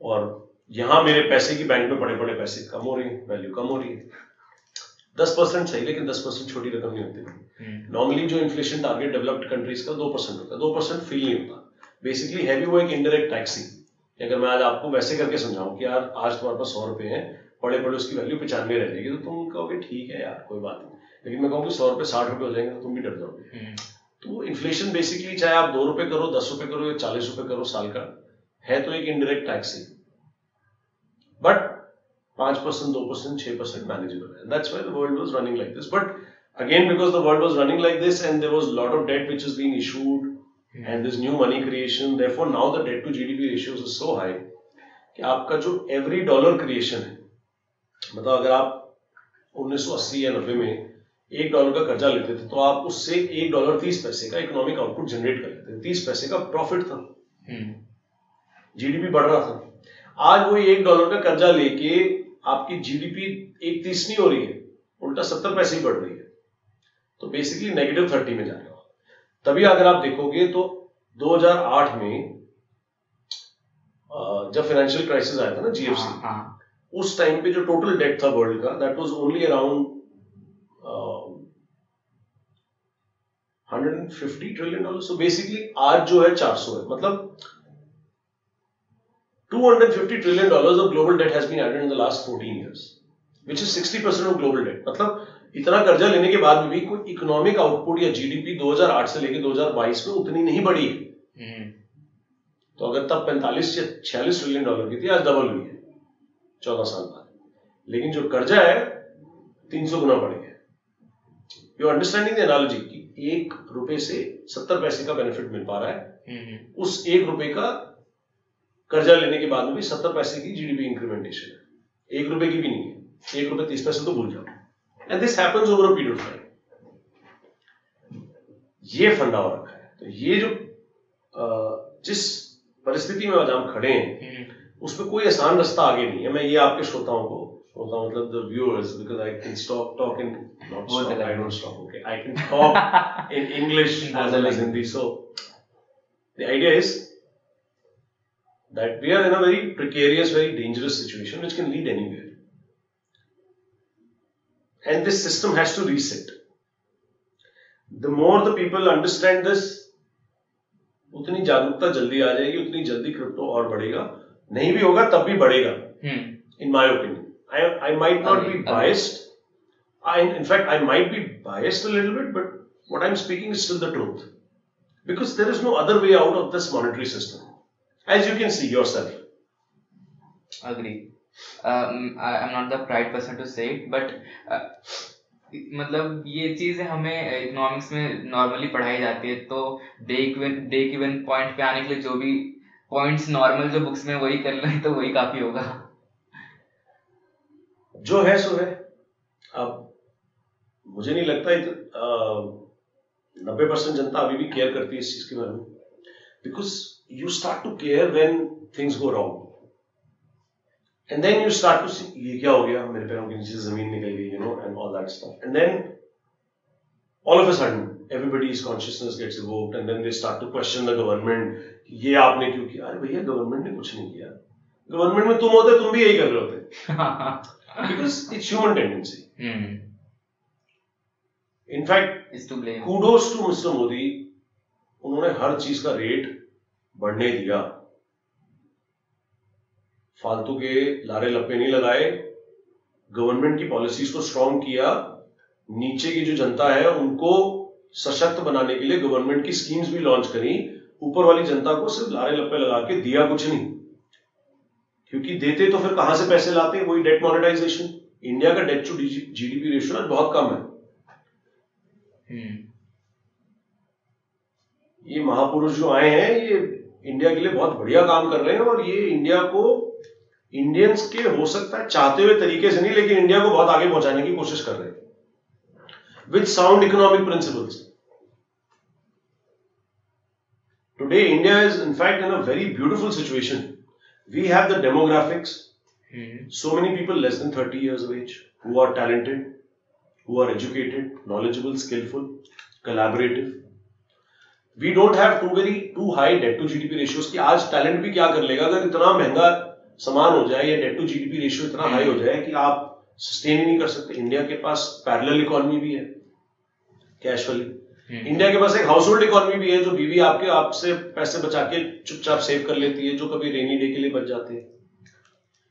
और यहाँ मेरे पैसे की बैंक में पड़े पड़े पैसे कम हो रहे हैं वैल्यू कम हो रही है। दस परसेंट सही लेकिन दस परसेंट छोटी रकम नहीं होती। हम्म, नॉर्मली जो इन्फ्लेशन टारगेट डेवलप्ड कंट्रीज़ का दो परसेंट होता है। दो परसेंट फील नहीं होता। बेसिकली है भी वो एक इनडायरेक्ट टैक्स अगर मैं आज आपको वैसे करके समझाऊं कि यार आज तुम्हारे पास सौ रुपए हैं पड़े पड़े उसकी वैल्यू पचानवे रह जाएगी तो तुम कहोगे ठीक है यार कोई बात नहीं। लेकिन मैं कहूँ कि सौ रुपए साठ रुपए हो जाएँगे तो तुम भी डर जाओगे। हम्म, तो इन्फ्लेशन बेसिकली चाहे आप दो रुपए करो दस रुपए करो या चालीस रुपए करो साल का है तो एक इनडायरेक्ट टैक्स ही। बट पाँच परसेंट दो परसेंट छह परसेंट मैनेजेबल है। That's why the world was running like this but again because the world was running like this and there was a lot of debt which has been issued and this new money creation therefore now the debt to gdp ratios is so high कि आपका जो एवरी डॉलर क्रिएशन है मतलब अगर आप 1980 या 90 में एक डॉलर का कर्जा लेते थे तो आप उससे एक डॉलर तीस पैसे का इकोनॉमिक आउटपुट जनरेट कर लेते थे। तीस पैसे का प्रॉफिट था। हम्म, जीडीपी बढ़ रहा था। आज वो एक डॉलर का कर्जा लेके आपकी जीडीपी एक तीस नहीं हो रही है उल्टा सत्तर पैसे ही बढ़ रही है। तो बेसिकली नेगेटिव थर्टी में जा रहे हो तभी अगर आप देखोगे तो 2008 में जब फाइनेंशियल क्राइसिस आया था ना जीएफसी उस टाइम पे जो टोटल डेट था वर्ल्ड का that was only around 150 trillion dollar so basically आज जो है 400 है। मतलब 250 trillion dollars of global debt has been added in the last 14 years which is 60% of global debt. मतलब इतना कर्जा लेने के बाद भी कोई इकोनॉमिक आउटपुट या जीडीपी 2008 से लेके 2022 में उतनी नहीं बढ़ी है। हम्म, तो अगर तब 45 या 46 ट्रिलियन डॉलर की थी आज डबल हुई है। 14 साल बाद। लेकिन जो कर्जा है 300 गुना बढ़ गया। यू अंडरस्टैंडिंग एनालॉजी कि एक रुपए से 70 पैसे का बेनिफिट मिल पा रहा है। हम्म, उस एक रुपए का कर्जा लेने के बाद में भी सत्तर पैसे की जीडीपी इंक्रीमेंटेशन है। एक रुपए की भी नहीं है। एक रुपए तीस पैसे तो भूल जाओ। And this happens over a period of time ये फंडा हो रखा है। तो ये जो जिस परिस्थिति में आज हम खड़े हैं हम्म, उसमें कोई आसान रास्ता आगे नहीं है मैं ये आपके श्रोताओं को श्रोता मतलब the viewers because I can stop talk in not stop I don't stop okay I can talk in English as Other well as language. Hindi. So the that we are in a very precarious, very dangerous situation which can lead anywhere. And this system has to reset. The more the people understand this, उतनी जागरूकता जल्दी आ जाएगी उतनी जल्दी क्रिप्टो और बढ़ेगा नहीं भी होगा तब भी बढ़ेगा। In my opinion I I might not be biased I in fact I might be biased little bit but what I am speaking is still the truth because there is no other way out of this monetary system as you can see yourself agree I am not the pride person to say but मतलब ये चीज़ हमें इकोनॉमिक्स में नॉर्मली पढ़ाई जाती है तो ब्रेक इवन पॉइंट पे आने के लिए जो भी पॉइंट्स नॉर्मल जो बुक्स में वही कर लें तो वही काफ़ी होगा। जो है, सो है। अब मुझे नहीं लगता नब्बे परसेंट जनता अभी भी केयर करती है इस चीज़ के बारे में। Because you start to care when things go wrong and then you start to see ये क्या हो गया? मेरे पैरों के नीचे ज़मीन निकल गई you know and all that stuff and then all of a sudden everybody's consciousness gets evoked and then they start to question the government ये आपने क्यों किया? अरे भैया गवर्नमेंट ने कुछ नहीं किया। गवर्नमेंट में तुम होते तुम भी यही कर रहे होते। [LAUGHS] Because it's human tendency. Hmm In fact, is to blame kudos to Mr. Modi. उन्होंने हर चीज़ का रेट बढ़ने दिया। फालतू के लारे लप्पे नहीं लगाए। गवर्नमेंट की पॉलिसीज़ को स्ट्रॉन्ग किया। नीचे की जो जनता है उनको सशक्त बनाने के लिए गवर्नमेंट की स्कीम्स भी लॉन्च करी। ऊपर वाली जनता को सिर्फ़ लारे लप्पे लगा के दिया कुछ नहीं। क्योंकि देते तो फिर कहाँ से पैसे लाते वही डेट मोनेटाइजेशन इंडिया का डेट टू जीडीपी रेशियो आज बहुत कम है। हम्म। ये महापुरुष जो आए हैं ये इंडिया के लिए बहुत बढ़िया काम कर रहे हैं और ये इंडिया को इंडियंस के हो सकता है चाहते हुए तरीके से नहीं लेकिन इंडिया को बहुत आगे पहुँचाने की कोशिश कर रहे हैं। With sound economic principles today India is in fact in a very beautiful situation we have the demographics hmm so many people less than 30 years of age who are talented, who are educated, knowledgeable, skillful, collaborative. We don't have too very too high debt to GDP ratios कि आज टैलेंट भी क्या कर लेगा अगर इतना महँगा सामान हो जाए या डेट टू जीडीपी रेशियो इतना हाई हो जाए कि आप सस्टेन ही नहीं कर सकते। इंडिया के पास पैरेलल इकोनॉमी भी है कैश वाली इंडिया के पास एक हाउस होल्ड इकोनॉमी भी है जो बीवी आपके आपसे पैसे बचा के चुपचाप सेव कर लेती है जो कभी रेनी डे के लिए बच जाते हैं।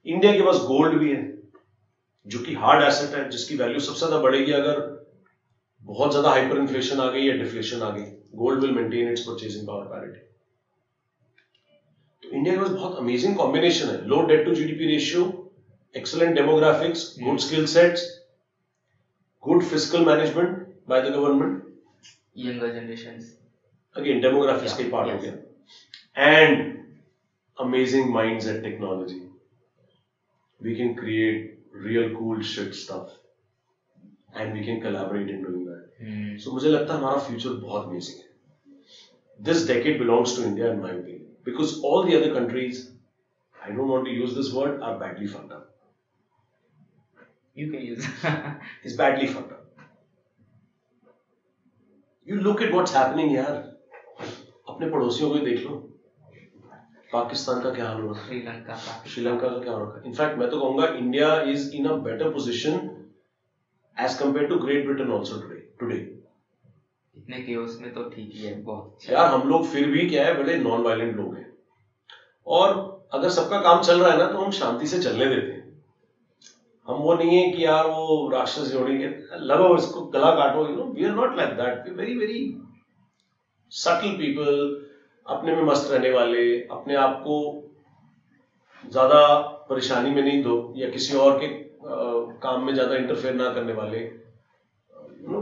इंडिया के पास गोल्ड भी है जो कि हार्ड एसेट है जिसकी वैल्यू सबसे ज़्यादा बढ़ेगी अगर बहुत ज़्यादा हाइपर इन्फ्लेशन आ गई या डिफ्लेशन आ गई। Gold will maintain its purchasing power parity तो इंडिया के पास बहुत अमेजिंग कॉम्बिनेशन है। Low debt to GDP ratio Excellent demographics good skill sets good physical management by the government younger generations again demographics Yeah, का ही part हो yes. गया and amazing minds at technology we can create real cool shit stuff and we can collaborate in doing that hmm, so मुझे लगता है हमारा future बहुत amazing है this decade belongs to India in my opinion because all the other countries I don't want to use this word are badly fucked up You can use [LAUGHS] is badly fucked up. You look at what's happening यार अपने पड़ोसियों को ही देख लो। पाकिस्तान का क्या हाल हो रहा है श्रीलंका का श्रीलंका का क्या हो रखा है इनफैक्ट मैं तो कहूँगा India is in a better position as compare to Great Britain also today today इतने केओस में तो ठीक ही है बहुत अच्छा। यार हम लोग फिर भी क्या है बड़े नॉन वायलेंट लोग हैं। और अगर सबका काम चल रहा है ना तो हम शांति से चलने देते हैं। हम वो नहीं है कि यार वो राक्षस जोड़ी के लगो इसको गला काटो you know we are not like that we very very subtle people अपने में मस्त रहने वाले अपने आप को ज़्यादा परेशानी में नहीं दो या किसी और के अ, काम में ज़्यादा इंटरफेयर ना करने वाले। यू नो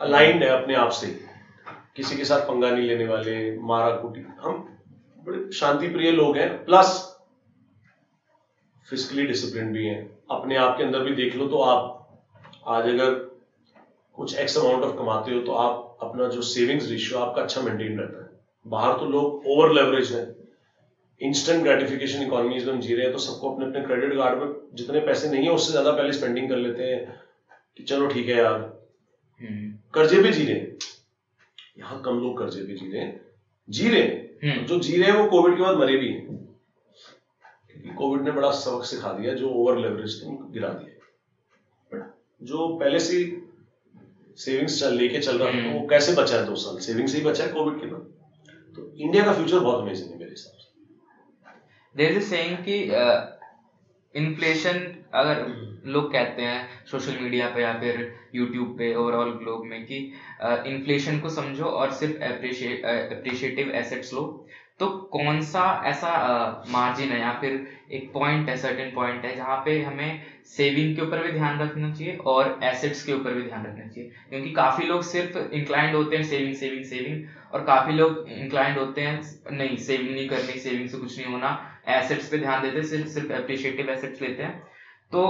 अलाइंड है अपने आप से। किसी के साथ पंगा नहीं लेने वाले मारा कुटी हम बड़े शांति प्रिय लोग हैं। प्लस फिजिकली डिसिप्लिन भी हैं। अपने आप के अंदर भी देख लो तो आप आज अगर कुछ एक्स अमाउंट ऑफ़ कमाते हो तो आप अपना जो सेविंग्स रेशियो आपका अच्छा मेंटेन रहता है। बाहर तो लोग ओवर लेवरेज है। इंस्टेंट ग्रेटिफिकेशन इकोनॉमीज में जी रहे हैं तो सबको अपने अपने क्रेडिट कार्ड में जितने पैसे नहीं है उससे ज़्यादा पहले स्पेंडिंग कर लेते हैं कि चलो ठीक है यार। हम्म, कर्जे पे जी रहे हैं। यहाँ कम लोग कर्जे पे जी रहे हैं। जी रहे हैं। हम्म, जो जी रहे हैं वो कोविड के बाद मरे भी हैं। कोविड ने बड़ा सबक सिखा दिया, जो ओवर लेवरेज थे, उनको गिरा दिया। जो पहले से सेविंग्स चल, लेके चल रहा था, वो कैसे बचा है दो साल? सेविंग्स ही बचा है कोविड के बाद। तो इंडिया का फ्यूचर बहुत अमेजिंग है मेरे हिसाब से। देयर इज़ सेइंग कि इन्फ्लेशन अगर लोग कहते हैं सोशल मीडिया पे या फिर यूट्यूब पे ओवरऑल ग्लोब में कि इन्फ्लेशन को समझो और सिर्फ़ अप्रिशिएटिव एसेट्स लो। तो कौन सा ऐसा मार्जिन है या फिर एक पॉइंट है सर्टेन पॉइंट है जहाँ पे हमें सेविंग के ऊपर भी ध्यान रखना चाहिए और एसेट्स के ऊपर भी ध्यान रखना चाहिए। क्योंकि काफ़ी लोग सिर्फ़ इंक्लाइंड होते हैं सेविंग सेविंग सेविंग और काफ़ी लोग इंक्लाइंड होते हैं नहीं सेविंग नहीं करनी सेविंग से कुछ नहीं होना। एसेट्स पे ध्यान देते हैं सिर्फ़ सिर्फ़ अप्रिशिएटिव एसेट्स लेते हैं। तो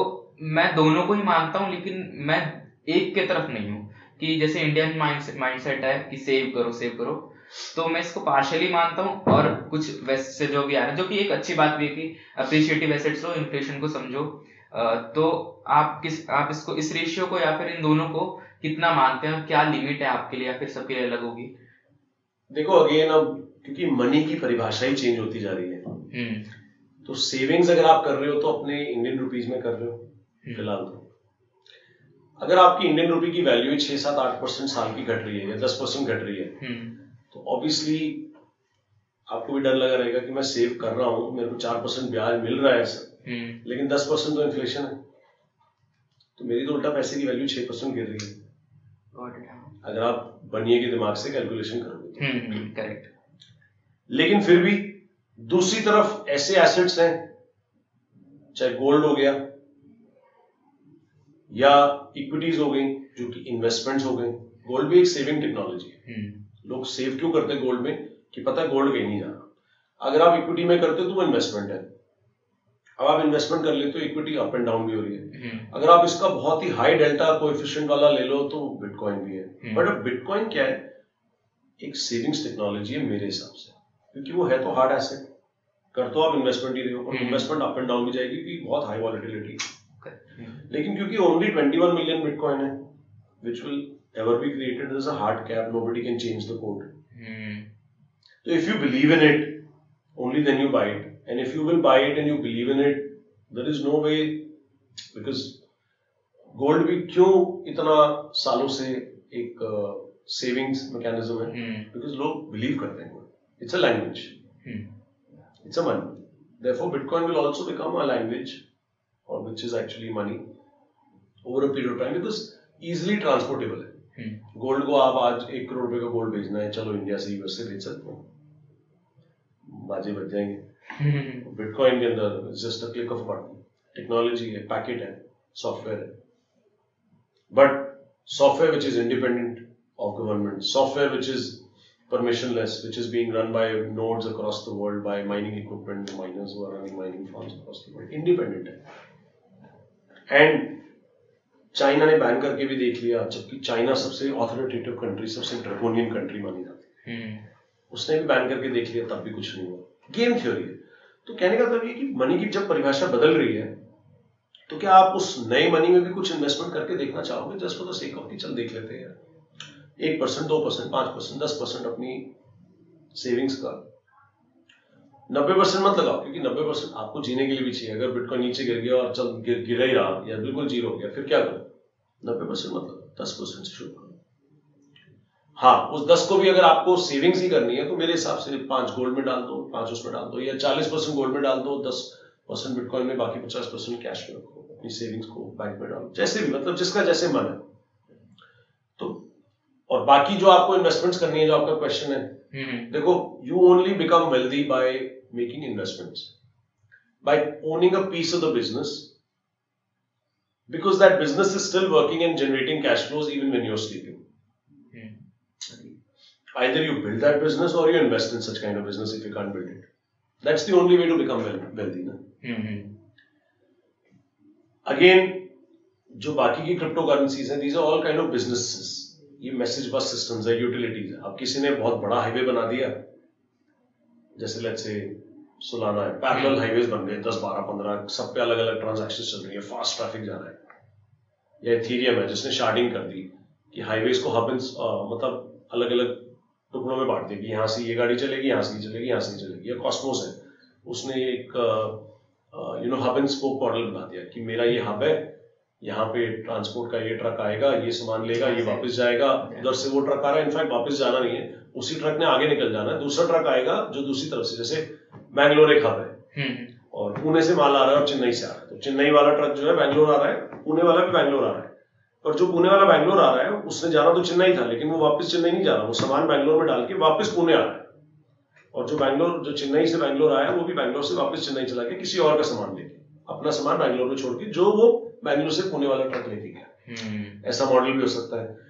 मैं दोनों को ही मानता हूँ लेकिन मैं एक के तरफ़ नहीं हूँ कि जैसे इंडियन माइंड माइंडसेट है कि सेव करो सेव करो। तो मैं इसको पार्शियली मानता हूँ और कुछ वेस्ट से जो भी आ रहा है जो कि एक अच्छी बात भी है कि अप्रिशिएटिव एसेट्स लो इन्फ्लेशन को समझो। तो आप किस आप इसको इस रेशियो को या फिर इन दोनों को कितना मानते हैं क्या लिमिट है आपके लिए या फिर सबके लिए अलग होगी? देखो अगेन अब क्योंकि मनी की परिभाषा ही चेंज होती जा रही है। हम्म। तो सेविंग्स अगर आप कर रहे हो तो अपने इंडियन रुपीज़ में कर रहे हो फ़िलहाल तो। अगर आपकी इंडियन रुपी की वैल्यू छह सात आठ परसेंट साल की घट रही है या दस परसेंट घट रही है हम्म। तो ऑब्वियसली आपको भी डर लगा रहेगा कि मैं सेव कर रहा हूँ मेरे को चार परसेंट ब्याज मिल रहा है सर हम्म। लेकिन दस परसेंट तो इन्फ्लेशन है। तो मेरी तो उल्टा पैसे की वैल्यू छह परसेंट गिर रही है। हाँ। अगर आप बनिए के दिमाग से कैलकुलेशन करोगे तो। हम्म हम्म करेक्ट लेकिन फिर भी दूसरी तरफ़ ऐसे एसेट्स हैं चाहे गोल्ड हो गया या इक्विटीज हो गई जो कि इन्वेस्टमेंट्स हो गए गोल्ड भी एक सेविंग टेक्नोलॉजी है। लोग सेव क्यों करते हैं गोल्ड में? कि पता है गोल्ड कहीं नहीं जा रहा अगर आप इक्विटी में करते हो तो वो इन्वेस्टमेंट है। अब आप इन्वेस्टमेंट कर लेते हो इक्विटी अप एंड डाउन भी हो रही है। हम्म। अगर आप इसका बहुत ही हाई डेल्टा कोएफिशिएंट वाला ले लो तो बिटकॉइन भी है। हम्म। बट अब बिटकॉइन क्या है? एक सेविंग्स टेक्नोलॉजी है मेरे हिसाब से। क्योंकि वो है तो हार्ड एसेट कर तो आप इन्वेस्टमेंट ही रहे हो और hmm. Investment up and down भी जाएगी क्योंकि बहुत हाई वॉलिटिलिटी हम्म, लेकिन क्योंकि ओनली 21 मिलियन बिटकॉइन है which will ever be created there's a hard cap nobody can change the code hmm so if you believe in it only then you buy it and if you will buy it and you believe in it there is no way because gold भी क्यों इतना सालों से एक सेविंग्स मैकेनिज्म है हम्म बिकॉज़ लोग बिलीव करते हैं it's a language hmm it's a money. Therefore, Bitcoin will also become a language, or which is actually money, over a period of time because easily transportable है. हम्म। गोल्ड को आप आज एक करोड़ रुपए का गोल्ड भेजना है चलो इंडिया से यूएस से बेच सकते हो। बाजे बच जाएँगे। हम्म। बिटकॉइन के अंदर just a click of button technology है पैकेट है सॉफ्टवेयर है। But software which is independent of government software which is permissionless which is being run by nodes across the world by mining equipment miners who are running mining farms across the world independent है। एंड चाइना ने बैन करके भी देख लिया जबकि चाइना सबसे ऑथोरिटेटिव कंट्री सबसे ड्रैकोनियन कंट्री मानी जाती है। हम्म। उसने भी बैन करके देख लिया तब भी कुछ नहीं हुआ। गेम थ्योरी है। तो कहने का मतलब ये कि मनी की जब परिभाषा बदल रही है तो क्या आप उस नए मनी में भी कुछ इन्वेस्टमेंट करके देखना चाहोगे? Just for the sake of चल देख लेते हैं। एक परसेंट दो परसेंट पाँच परसेंट दस परसेंट अपनी सेविंग्स का। नब्बे परसेंट मत लगाओ क्योंकि नब्बे परसेंट आपको जीने के लिए भी चाहिए। अगर बिटकॉइन नीचे गिर गया और चल गिर गिरा ही रहा या बिल्कुल ज़ीरो हो गया फिर क्या करो? नब्बे परसेंट मत लगाओ दस परसेंट से शुरू करो। हाँ उस दस को भी अगर आपको सेविंग्स ही करनी है तो मेरे हिसाब से पाँच गोल्ड में डाल दो पाँच उसमें डाल दो या चालीस परसेंट गोल्ड में डाल दो दस परसेंट बिटकॉइन में बाकी पचास परसेंट कैश में रखो अपनी सेविंग्स को बैंक में डालो। जैसे भी मतलब जिसका जैसे मन है। तो और बाकी जो आपको इन्वेस्टमेंट्स करनी है जो आपका क्वेश्चन है हम्म। देखो you only become wealthy by Making investments by owning a piece of the business because that business is still working and generating cash flows even when you're sleeping. Either you build that business or you invest in such kind of business if you can't build it. That's the only way to become well, wealthy. Na? Hmm Again, जो बाकी की क्रिप्टो करेंसीज हैं these are all kind of businesses ये मैसेज बस सिस्टम्स है यूटिलिटीज है अब किसी ने बहुत बड़ा हाईवे बना दिया जैसे लेट्स से सुलाना है पैरेलल हाईवेज बन गए 10 12 15 सब पे अलग अलग ट्रांजैक्शन चल रही है फास्ट ट्रैफ़िक जा रहा है। या इथीरियम है जिसने शार्डिंग कर दी कि हाईवेज को हब मतलब अलग अलग टुकड़ों में बांट दिया कि यहाँ से ये गाड़ी चलेगी यहाँ से ये चलेगी यहाँ से ये चलेगी। या कॉस्मोस है। उसने एक you know hub and spoke model बना दिया कि मेरा ये हब है यहाँ पे ट्रांसपोर्ट का ये ट्रक आएगा ये सामान लेगा ये वापस जाएगा उधर से वो ट्रक आ रहा है इनफैक्ट वापस जाना नहीं है। उसी ट्रक ने आगे निकल जाना है। दूसरा ट्रक आएगा जो दूसरी तरफ़ से जैसे बैंगलोर एक हब है। हम्म। और पुणे से माल आ रहा है और चेन्नई से आ रहा है। तो चेन्नई वाला ट्रक जो है बैंगलोर आ रहा है पुणे वाला भी बैंगलोर आ रहा है। और जो पुणे वाला बैंगलोर आ रहा है उसने जाना तो चेन्नई था लेकिन वो वापस चेन्नई नहीं जा रहा। वो सामान बैंगलोर में डाल के वापस पुणे आ रहा है। और जो बैंगलोर जो चेन्नई से बैंगलोर आया वो भी बैंगलोर से वापस चेन्नई चला गया किसी और का सामान लेके। अपना सामान बैंगलोर में छोड़ के जो वो बैंगलोर से पुणे वाला ट्रक लेके गया। हम्म। ऐसा मॉडल भी हो सकता है।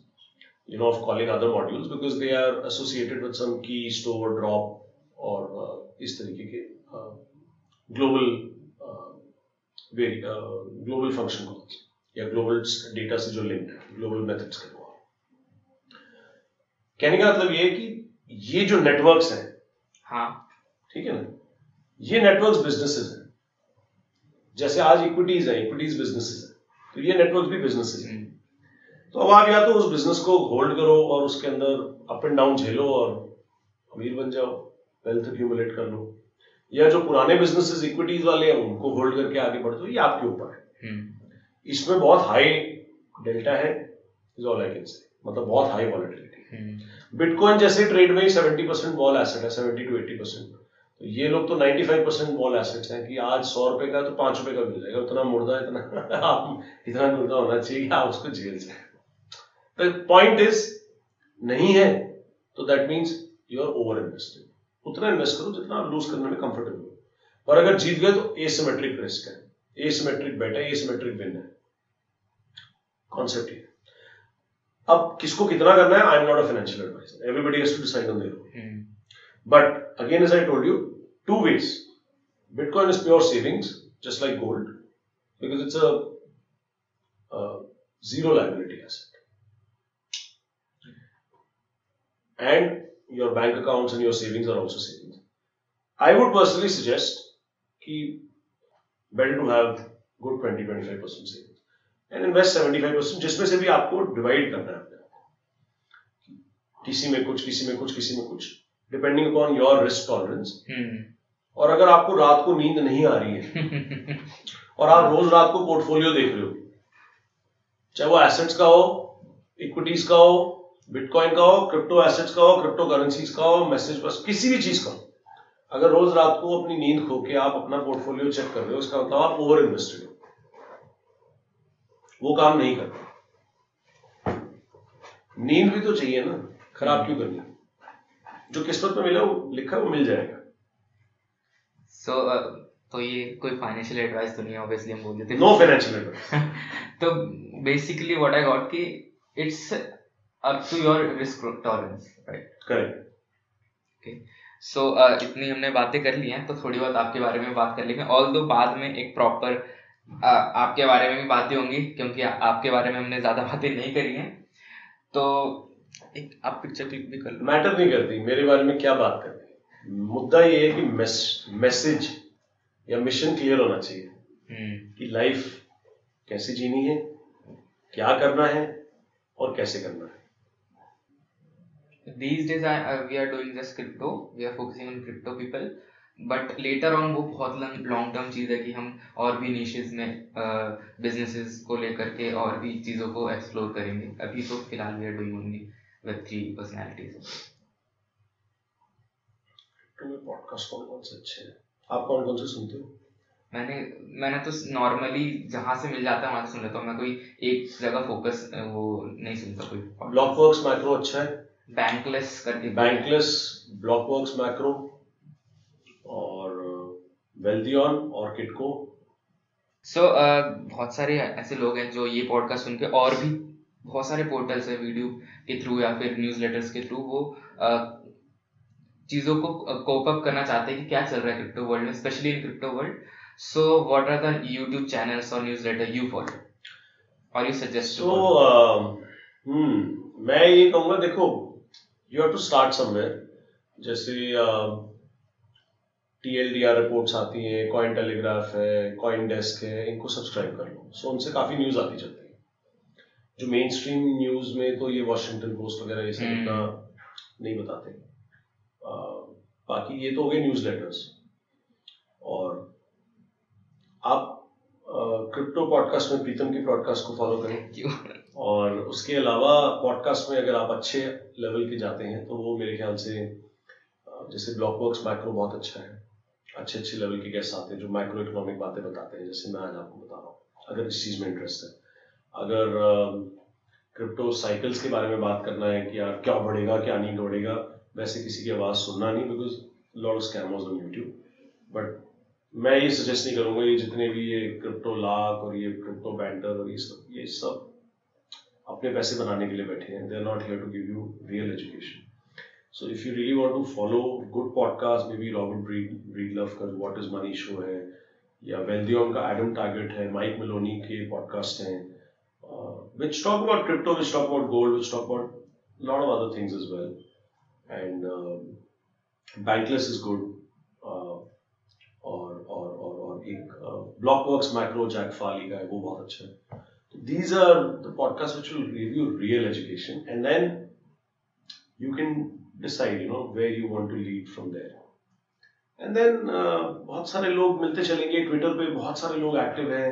you know of calling other modules because they are associated with some key store drop और uh, इस तरीके के uh, uh, uh, global function calls या global data से जो linked है global methods के वो कहने का मतलब ये है कि ये जो नेटवर्क्स हैं हाँ ठीक है ना ये नेटवर्क्स बिजनेसेस हैं जैसे आज इक्विटीज है इक्विटीज बिजनेसेस है तो ये नेटवर्क भी बिजनेसेस हैं हम्म तो अब आप या तो उस बिज़नेस को होल्ड करो और उसके अंदर अप एंड डाउन झेलो और अमीर बन जाओ वेल्थ एक्यूमुलेट कर लो। या जो पुराने बिजनेसेस इक्विटीज वाले हैं उनको होल्ड करके आगे बढ़ दो ये आपके ऊपर है। हम्म। इसमें बहुत हाई डेल्टा है is all I can say मतलब बहुत हाई वॉलिटिलिटी बिटकॉइन जैसे ट्रेड में ही 70 परसेंट वॉल एसेट है 70 टू 80 परसेंट तो ये लोग तो 95 परसेंट वॉल एसेट्स हैं कि आज सौ रुपए का तो पाँच रुपए का मिल जाएगा उतना मुर्दा इतना [LAUGHS] आप इतना मुर्दा होना चाहिए कि आप उसको झेल से द पॉइंट इज़ नहीं है तो that means you are over invested उतना इन्वेस्ट करो जितना आप लूज करने में कंफर्टेबल हो। पर अगर जीत गए तो एसिमेट्रिक रिस्क है। एसिमेट्रिक बेट है एसिमेट्रिक विन है। कॉन्सेप्ट ये। अब किसको कितना करना है? I am not a financial advisor everybody has to decide on their own But again, as I told you, two ways. Bitcoin is pure savings, just like gold, because it's a zero liability asset. And your bank accounts and your savings are also savings. I would personally suggest कि better to have good 20-25% savings and invest 75% जिसमें से भी आपको डिवाइड करना है अपने आप। किसी में कुछ किसी में कुछ किसी में कुछ depending upon your risk tolerance और अगर आपको रात को नींद नहीं आ रही है [LAUGHS] और आप रोज रात को पोर्टफोलियो देख रहे हो चाहे वो एसेट्स का हो इक्विटीज का हो बिटकॉइन का हो क्रिप्टो एसेट्स का हो क्रिप्टो करेंसीज का हो मैसेज बस किसी भी चीज़ का हो अगर रोज रात को अपनी नींद खो के आप अपना पोर्टफोलियो चेक कर रहे हो इसका मतलब आप ओवर इन्वेस्टेड हो। वो काम नहीं करता। नींद भी तो चाहिए ना खराब क्यों करनी? जो किस्मत में मिला वो लिखा वो मिल जाएगा। सो so, uh, तो ये कोई फाइनेंशियल एडवाइस तो नहीं है ऑब्वियसली हम बोल देते नो फाइनेंशियल एडवाइस तो बेसिकली व्हाट आई गॉट कि it's up to your risk tolerance right correct so इतनी हमने बातें कर ली हैं तो थोड़ी बहुत आपके बारे में बात कर लेंगे। ऑल दो बाद में एक प्रॉपर uh, आपके बारे में भी बातें होंगी क्योंकि आपके बारे में हमने ज़्यादा बातें नहीं करी हैं। तो एक आप पिक्चर क्लिक भी कर मैटर नहीं करती मेरे बारे में क्या बात करनी मुद्दा ये है कि मैसेज या मिशन क्लियर होना चाहिए। हम्म। कि लाइफ कैसे जीनी है क्या करना है और कैसे करना है। These days I, I, we are doing just crypto. We are focusing on crypto people. But later on वो बहुत लॉन्ग टर्म चीज़ है कि हम और भी निशेज में बिजनेसेस को लेकर के और भी चीज़ों को एक्सप्लोर करेंगे। अभी तो फ़िलहाल we are doing only web three personalities podcast कौन कौन से अच्छे हैं? आप कौन कौन से सुनते हो? मैंने मैंने तो नॉर्मली जहाँ से मिल जाता है वहाँ से सुन लेता हूँ। मैं कोई एक जगह फोकस वो नहीं सुनता कोई ब्लॉकवर्क्स मैक्रो अच्छा है? बैंकलेस करके बैंकलेस ब्लॉकवर्क्स मैक्रो और वेल्दियन और किटको सो so, uh, बहुत सारे ऐसे लोग हैं जो ये पॉडकास्ट सुन के और भी बहुत सारे पोर्टल्स है वीडियो के थ्रू या फिर न्यूज़ लेटर्स के थ्रू वो uh, चीज़ों को कोप अप करना चाहते हैं कि क्या चल रहा है क्रिप्टो वर्ल्ड में specially in crypto world so what are the YouTube channels और न्यूज़ लेटर यू फॉलो और यू सजेस्ट सो हम्म मैं ये कहूँगा देखो you have to start somewhere जैसे टीएलडीआर रिपोर्ट्स आती हैं कॉइन टेलीग्राफ है कॉइन डेस्क है इनको सब्सक्राइब कर लो। सो so, उनसे काफ़ी न्यूज़ आती चलती है। जो मेन स्ट्रीम न्यूज़ में तो ये वॉशिंगटन पोस्ट वगैरह ये सब हम्म। इतना नहीं बताते। अ, बाकी ये तो हो गए न्यूज़ लेटर्स और आप क्रिप्टो पॉडकास्ट में प्रीतम की पॉडकास्ट को फॉलो करें। [LAUGHS] और उसके अलावा पॉडकास्ट में अगर आप अच्छे लेवल के जाते हैं तो वो मेरे ख्याल से जैसे ब्लॉक ब्लॉकवर्क्स मैक्रो बहुत अच्छा है। अच्छे अच्छे लेवल के गेस्ट आते हैं जो माइक्रो इकोनॉमिक बातें बताते हैं, जैसे मैं आज आपको बता रहा हूँ, अगर इस चीज़ में इंटरेस्ट है। अगर क्रिप्टो साइकिल्स के बारे में बात करना है कि यार क्या बढ़ेगा, क्या नहीं बढ़ेगा, वैसे किसी की आवाज़ सुनना नहीं because of scammers on YouTube but मैं ये सजेस्ट नहीं करूँगा, ये जितने भी ये क्रिप्टो लाख और ये क्रिप्टो बैंटर और ये सब ये सब अपने पैसे बनाने के लिए बैठे हैं they are not here to give you real education so if you really want to follow good podcast maybe Robert Breedlove का व्हाट इज़ मनी शो है या वेल्दियन का एडम टारगेट है माइक मेलोनी के पॉडकास्ट हैं crypto which talk about gold which talk about a lot of other things as well. And um, bankless is good uh, और एक ब्लॉकवर्क्स मैक्रो जैक फाली का है वो बहुत अच्छा है. These are the podcasts which will give you real education and then you can decide you know where you want to lead from there. And then uh, बहुत सारे लोग मिलते चलेंगे ट्विटर पे बहुत सारे लोग एक्टिव हैं।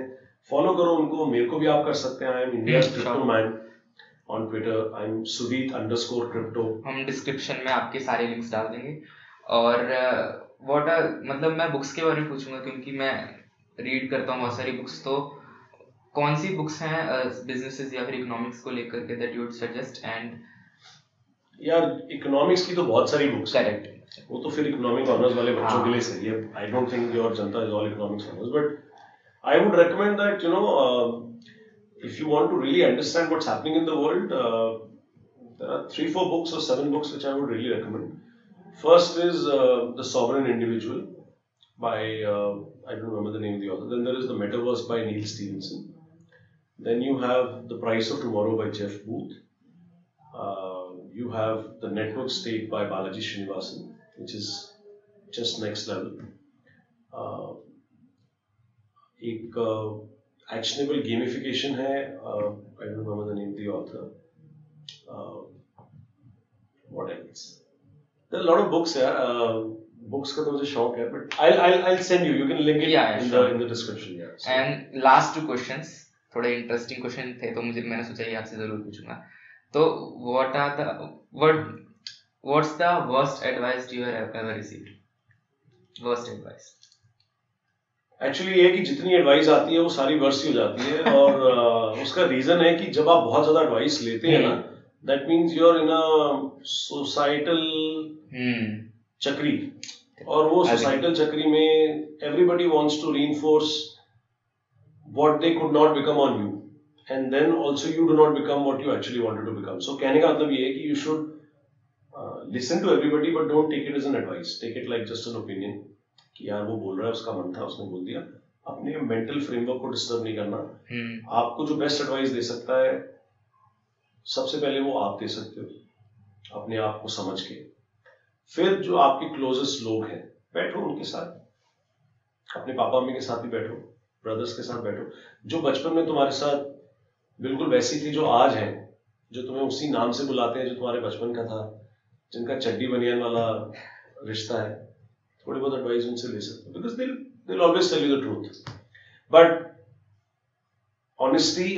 फॉलो करो उनको मेरे को भी आप कर सकते हैं। I am India crypto. Man on Twitter I am Sudeet underscore crypto हम डिस्क्रिप्शन में आपके सारे लिंक्स डाल देंगे। और व्हाट आर मतलब मैं बुक्स के बारे में पूछूँगा क्योंकि मैं रीड करता हूँ बहुत सारी बुक्स तो कौन सी बुक्स हैं बिजनेसेस या फिर इकोनॉमिक्स को लेकर के that you would suggest and यार इकोनॉमिक्स की तो बहुत सारी बुक्स हैं करेक्ट वो तो फिर इकोनॉमिक ऑनर्स वाले बच्चों हाँ। के लिए सही है I don't think your Janata is all economics honours but I would recommend that you know if you want to really understand what's happening in the world uh, there are three four books or seven books which i would really recommend first is uh, the sovereign individual by uh, i don't remember the name of the author then there is the metaverse by neil stevenson Then you have The Price of Tomorrow by Jeff Booth. Uh, you have The Network State by Balaji Srinivasan, which is just next level. Uh, एक actionable gamification है uh, I don't remember the name of the author. Uh, what else? There are a lot of books here. Uh, books का तो मुझे शौक है, but I'll I'll I'll send you. You can link it Yeah, yeah, in sure. the in the description. Yeah. So- and last two questions थोड़े इंटरेस्टिंग क्वेश्चन थे तो मुझे मैंने सोचा ये आपसे ज़रूर पूछूँगा। तो what are the what what's the worst advice you have ever received worst advice actually ये कि जितनी एडवाइस आती है वो सारी वर्स ही हो जाती है और [LAUGHS] उसका रीजन है कि जब आप बहुत ज़्यादा एडवाइस लेते हैं ना that means you are in a societal चक्री और वो सोसाइटल चक्री में everybody wants to reinforce what they could not become on you and then also you do not become what you actually wanted to become so कहने का मतलब ये है कि you should listen to everybody but don't take it as an advice take it like just an opinion कि यार वो बोल रहा है उसका मन था उसने बोल दिया। अपने मेंटल फ्रेमवर्क को डिस्टर्ब नहीं करना। हम्म। आपको जो बेस्ट एडवाइस दे सकता है सबसे पहले वो आप दे सकते हो अपने आप को समझ के। फिर जो आपके क्लोजेस्ट लोग हैं बैठो उनके साथ। अपने पापा मम्मी के साथ भी बैठो। ब्रदर्स के साथ बैठो। जो बचपन में तुम्हारे साथ बिल्कुल वैसी थी जो आज है जो तुम्हें उसी नाम से बुलाते हैं जो तुम्हारे बचपन का था जिनका चड्डी बनियान वाला रिश्ता है थोड़ी बहुत एडवाइस उनसे ले सकते हो। बिकॉज़ दिल दिल always tell you the truth but honestly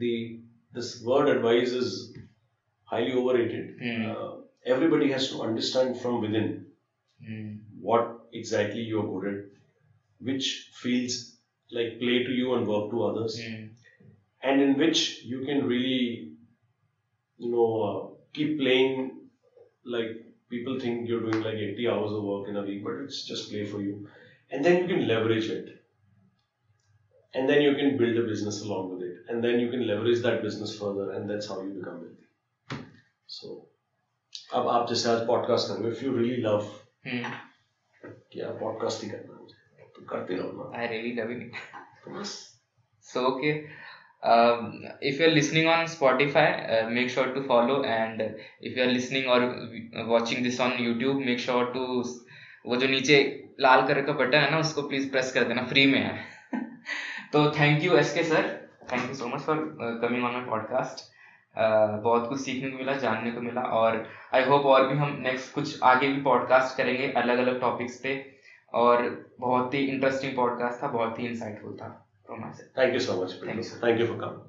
the this word advice is highly overrated. Hmm. uh, everybody has to understand from within hmm what exactly you're good at. which feels like play to you and work to others hmm and in which you can really you know uh, keep playing like people think you're doing like 80 hours of work in a week but it's just play for you and then you can leverage it and then you can build a business along with it and then you can leverage that business further and that's how you become wealthy so अब आप जैसे आज पॉडकास्ट कर रहे हो if you really love hmm कि यार पॉडकास्ट ही करना है मुझे तो करते रहो ना। आई रियली लव इट तो बस। So okay, um, if you're listening on Spotify, uh, make sure to follow, and if you're listening or watching this on YouTube, make sure to वो जो नीचे लाल कलर का बटन है ना उसको प्लीज़ प्रेस कर देना फ्री में है। [LAUGHS] तो thank you S K sir thank you so much for coming on my podcast बहुत कुछ सीखने को मिला जानने को मिला और आई होप और भी हम नेक्स्ट कुछ आगे भी पॉडकास्ट करेंगे अलग अलग टॉपिक्स पे। और बहुत ही इंटरेस्टिंग पॉडकास्ट था बहुत ही इंसाइटफुल था thank you so much thank you for you.